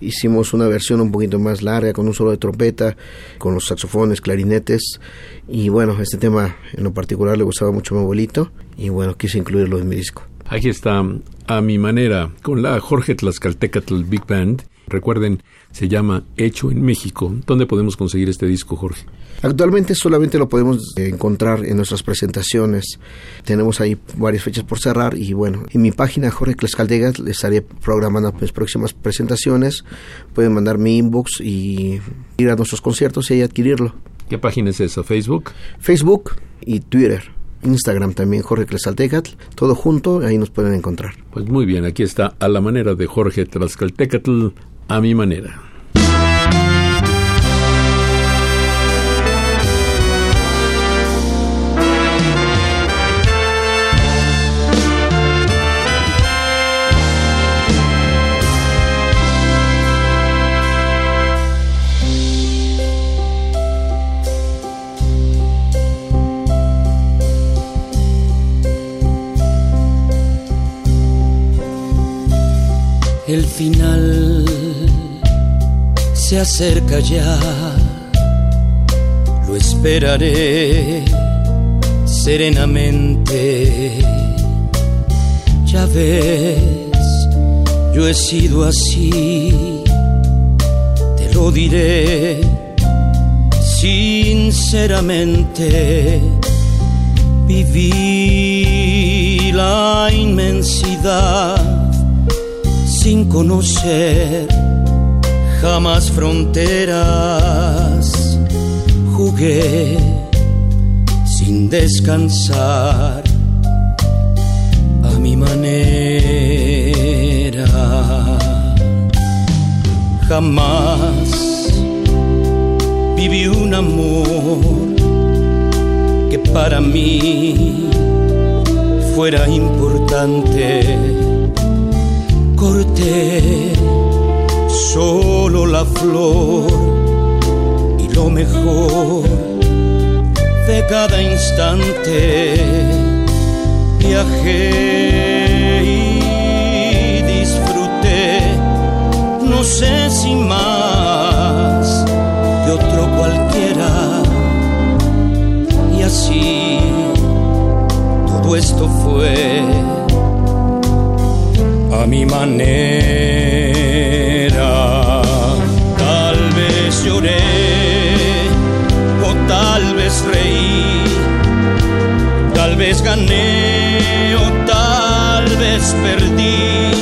hicimos una versión un poquito más larga con un solo de trompeta, con los saxofones, clarinetes y bueno, este tema en lo particular le gustaba mucho a mi abuelito y bueno, quise incluirlo en mi disco. Aquí está a mi manera con la Jorge Tlaxcaltecatl Big Band. Recuerden, se llama Hecho en México. ¿Dónde podemos conseguir este disco, Jorge? Actualmente solamente lo podemos encontrar en nuestras presentaciones. Tenemos ahí varias fechas por cerrar y bueno, en mi página Jorge Tlaxcaltecatl les estaré programando pues, próximas presentaciones. Pueden mandar mi inbox y ir a nuestros conciertos y adquirirlo. ¿Qué página es esa? ¿Facebook? Facebook y Twitter. Instagram también, Jorge Tlaxcaltecatl, todo junto, ahí nos pueden encontrar. Pues muy bien, aquí está a la manera de Jorge Tlaxcaltecatl, a mi manera. Final se acerca ya, lo esperaré serenamente. Ya ves, yo he sido así, te lo diré sinceramente. Viví la inmensidad sin conocer jamás fronteras. Jugué sin descansar a mi manera. Jamás viví un amor que para mí fuera importante. Solo la flor y lo mejor de cada instante. Viajé y disfruté, no sé si más que otro cualquiera. Y así todo esto fue mi manera. Tal vez lloré o tal vez reí, tal vez gané o tal vez perdí.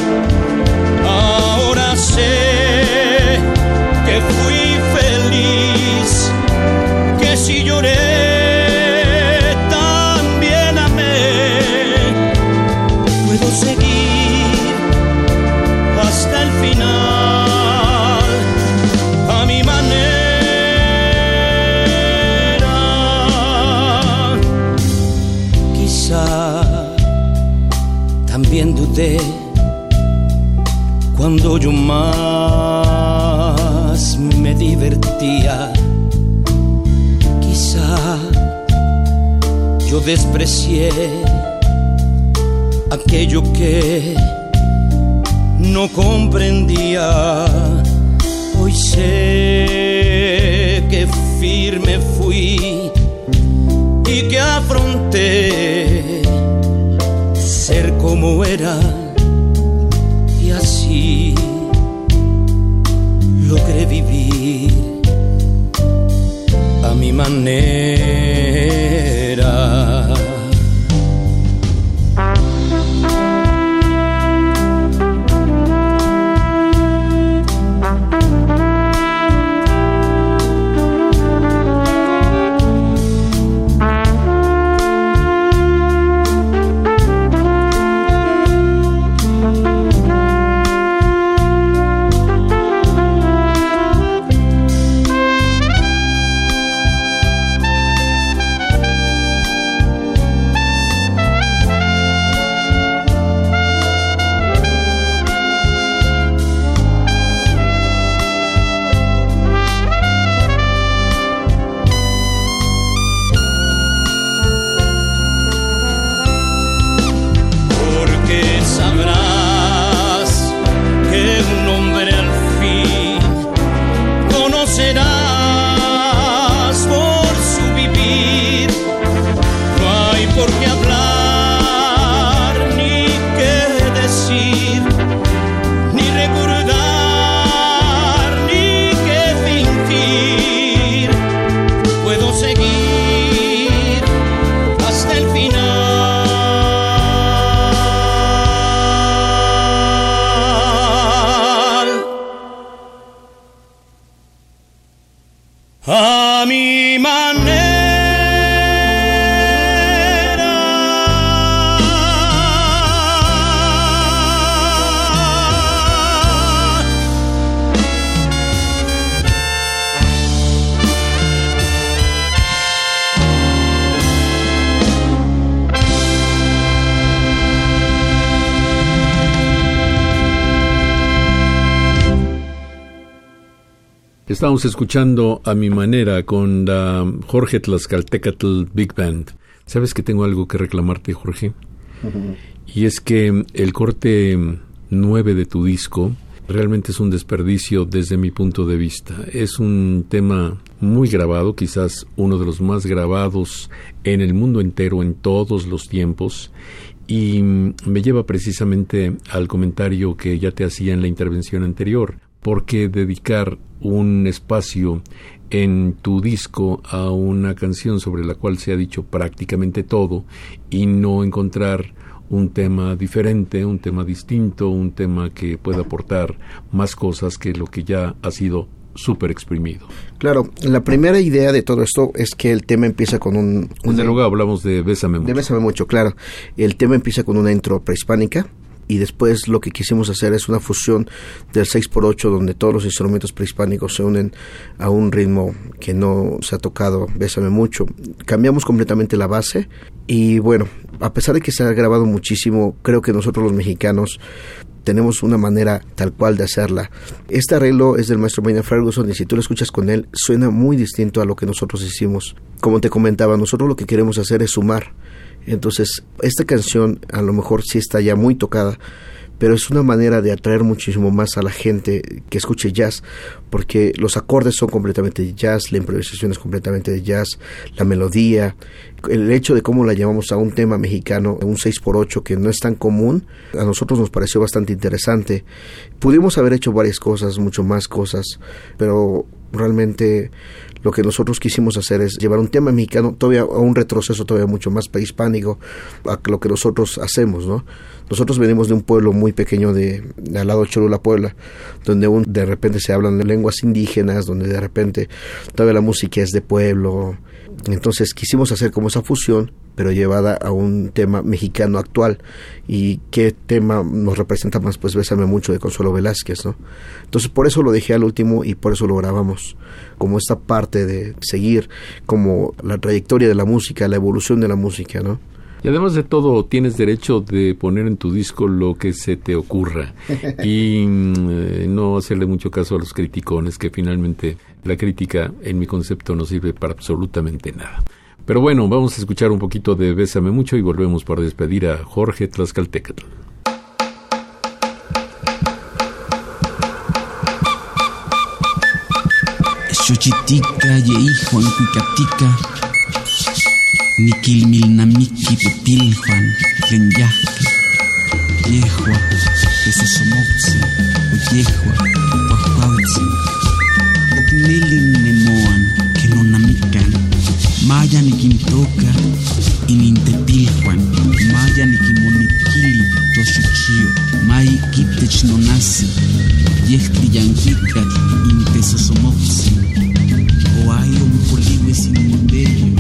Yo más me divertía. Quizá yo desprecié aquello que no comprendía. Hoy sé Estamos escuchando a mi manera con la Jorge Tlaxcaltecatl Big Band. ¿Sabes que tengo algo que reclamarte, Jorge? Y es que el corte 9 de tu disco realmente es un desperdicio desde mi punto de vista. Es un tema muy grabado, quizás uno de los más grabados en el mundo entero en todos los tiempos. Y me lleva precisamente al comentario que ya te hacía en la intervención anterior. ¿Por qué dedicar un espacio en tu disco a una canción sobre la cual se ha dicho prácticamente todo y no encontrar un tema diferente, un tema distinto, un tema que pueda aportar más cosas que lo que ya ha sido súper exprimido. Claro, la primera idea de todo esto es que el tema empieza con un... un Desde luego hablamos de Bésame mucho. de Bésame mucho, claro. El tema empieza con una intro prehispánica y después lo que quisimos hacer es una fusión del 6x8 donde todos los instrumentos prehispánicos se unen a un ritmo que no se ha tocado, Bésame mucho. Cambiamos completamente la base y bueno, a pesar de que se ha grabado muchísimo, creo que nosotros los mexicanos tenemos una manera tal cual de hacerla. Este arreglo es del maestro Maynard Ferguson y si tú lo escuchas con él suena muy distinto a lo que nosotros hicimos. Como te comentaba, nosotros lo que queremos hacer es sumar. Entonces, esta canción a lo mejor sí está ya muy tocada, pero es una manera de atraer muchísimo más a la gente que escuche jazz, porque los acordes son completamente de jazz, la improvisación es completamente de jazz, la melodía, el hecho de cómo la llamamos a un tema mexicano, un 6x8 que no es tan común, a nosotros nos pareció bastante interesante. Pudimos haber hecho varias cosas, mucho más cosas, pero realmente lo que nosotros quisimos hacer es llevar un tema mexicano todavía a un retroceso todavía mucho más prehispánico a lo que nosotros hacemos, ¿no? Nosotros venimos de un pueblo muy pequeño de, de al lado de Cholula, Puebla, donde un, de repente se hablan lenguas indígenas, donde de repente todavía la música es de pueblo. Entonces quisimos hacer como esa fusión, pero llevada a un tema mexicano actual. ¿Y qué tema nos representa más? Pues Bésame mucho de Consuelo Velázquez, ¿no? Entonces por eso lo dejé al último y por eso lo grabamos, como esta parte de seguir como la trayectoria de la música, la evolución de la música, ¿no? Y además de todo, tienes derecho de poner en tu disco lo que se te ocurra y mm, eh, no hacerle mucho caso a los criticones, que finalmente la crítica, en mi concepto, no sirve para absolutamente nada. Pero bueno, vamos a escuchar un poquito de Bésame mucho y volvemos para despedir a Jorge Tlaxcaltecatl. Oknelin nemoan que no namican Maya niquintoca inintepiljuan Maya niquimonipili toxuchio Mai kitech nonasi Yehti yanquicat intesosomoxi Oayo mpoliwe sin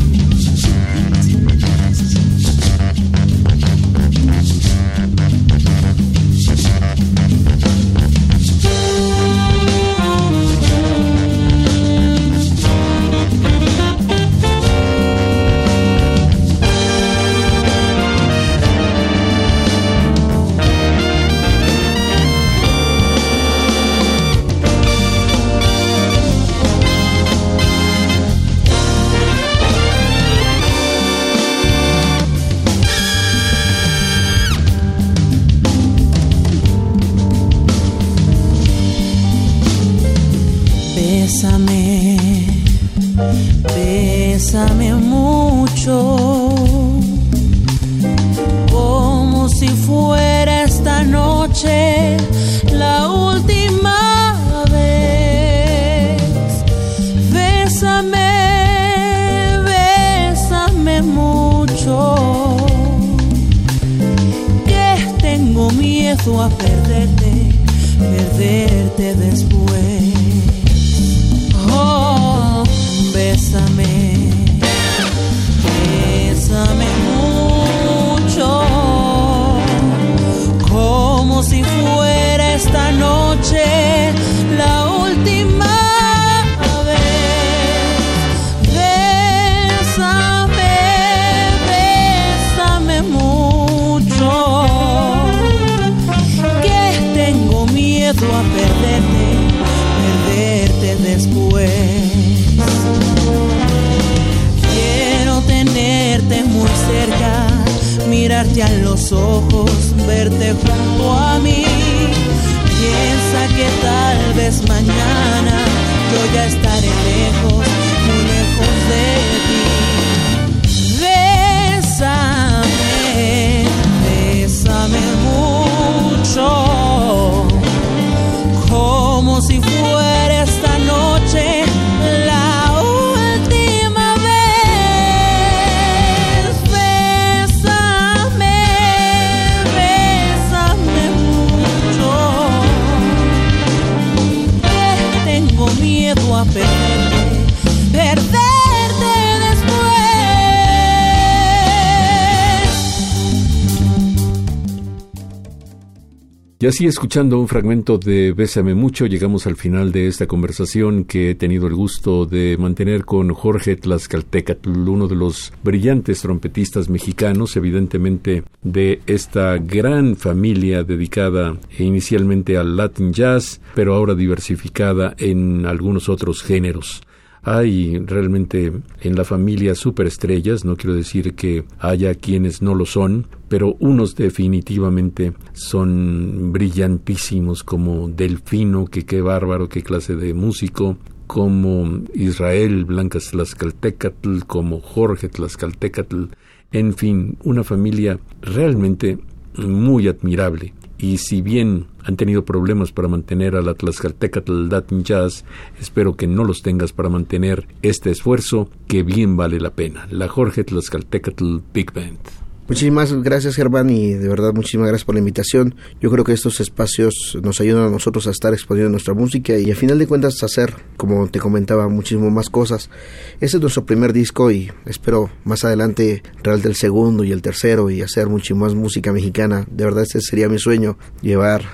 así, escuchando un fragmento de Bésame Mucho, llegamos al final de esta conversación que he tenido el gusto de mantener con Jorge Tlaxcaltecatl, uno de los brillantes trompetistas mexicanos, evidentemente de esta gran familia dedicada inicialmente al Latin Jazz, pero ahora diversificada en algunos otros géneros. Hay realmente en la familia superestrellas, no quiero decir que haya quienes no lo son, pero unos definitivamente son brillantísimos como Delfino, que qué bárbaro, qué clase de músico, como Israel Blancas Tlaxcaltecatl, como Jorge Tlaxcaltecatl, en fin, una familia realmente muy admirable. Y si bien han tenido problemas para mantener al Tlaxcaltecatl Latin Jazz, espero que no los tengas para mantener este esfuerzo que bien vale la pena. La Jorge Tlaxcaltecatl Big Band. Muchísimas gracias Germán y de verdad muchísimas gracias por la invitación. Yo creo que estos espacios nos ayudan a nosotros a estar exponiendo nuestra música y a final de cuentas hacer, como te comentaba, muchísimo más cosas. Este es nuestro primer disco y espero más adelante realmente el segundo y el tercero y hacer mucho más música mexicana. De verdad ese sería mi sueño, llevar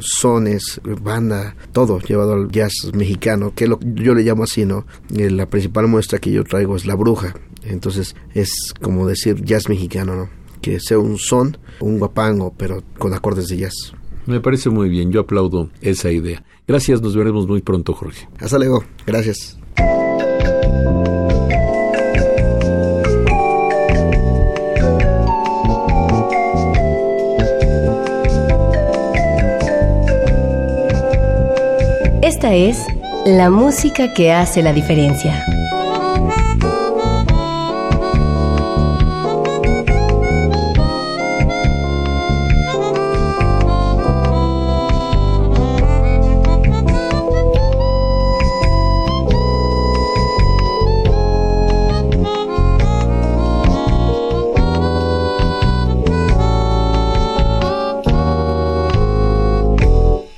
sones, banda, todo llevado al jazz mexicano, que lo, yo le llamo así, ¿no? Eh, La principal muestra que yo traigo es La Bruja, entonces es como decir jazz mexicano, ¿no? Que sea un son, un guapango, pero con acordes de jazz. Me parece muy bien, yo aplaudo esa idea. Gracias, nos veremos muy pronto, Jorge. Hasta luego, gracias. Esta es la música que hace la diferencia.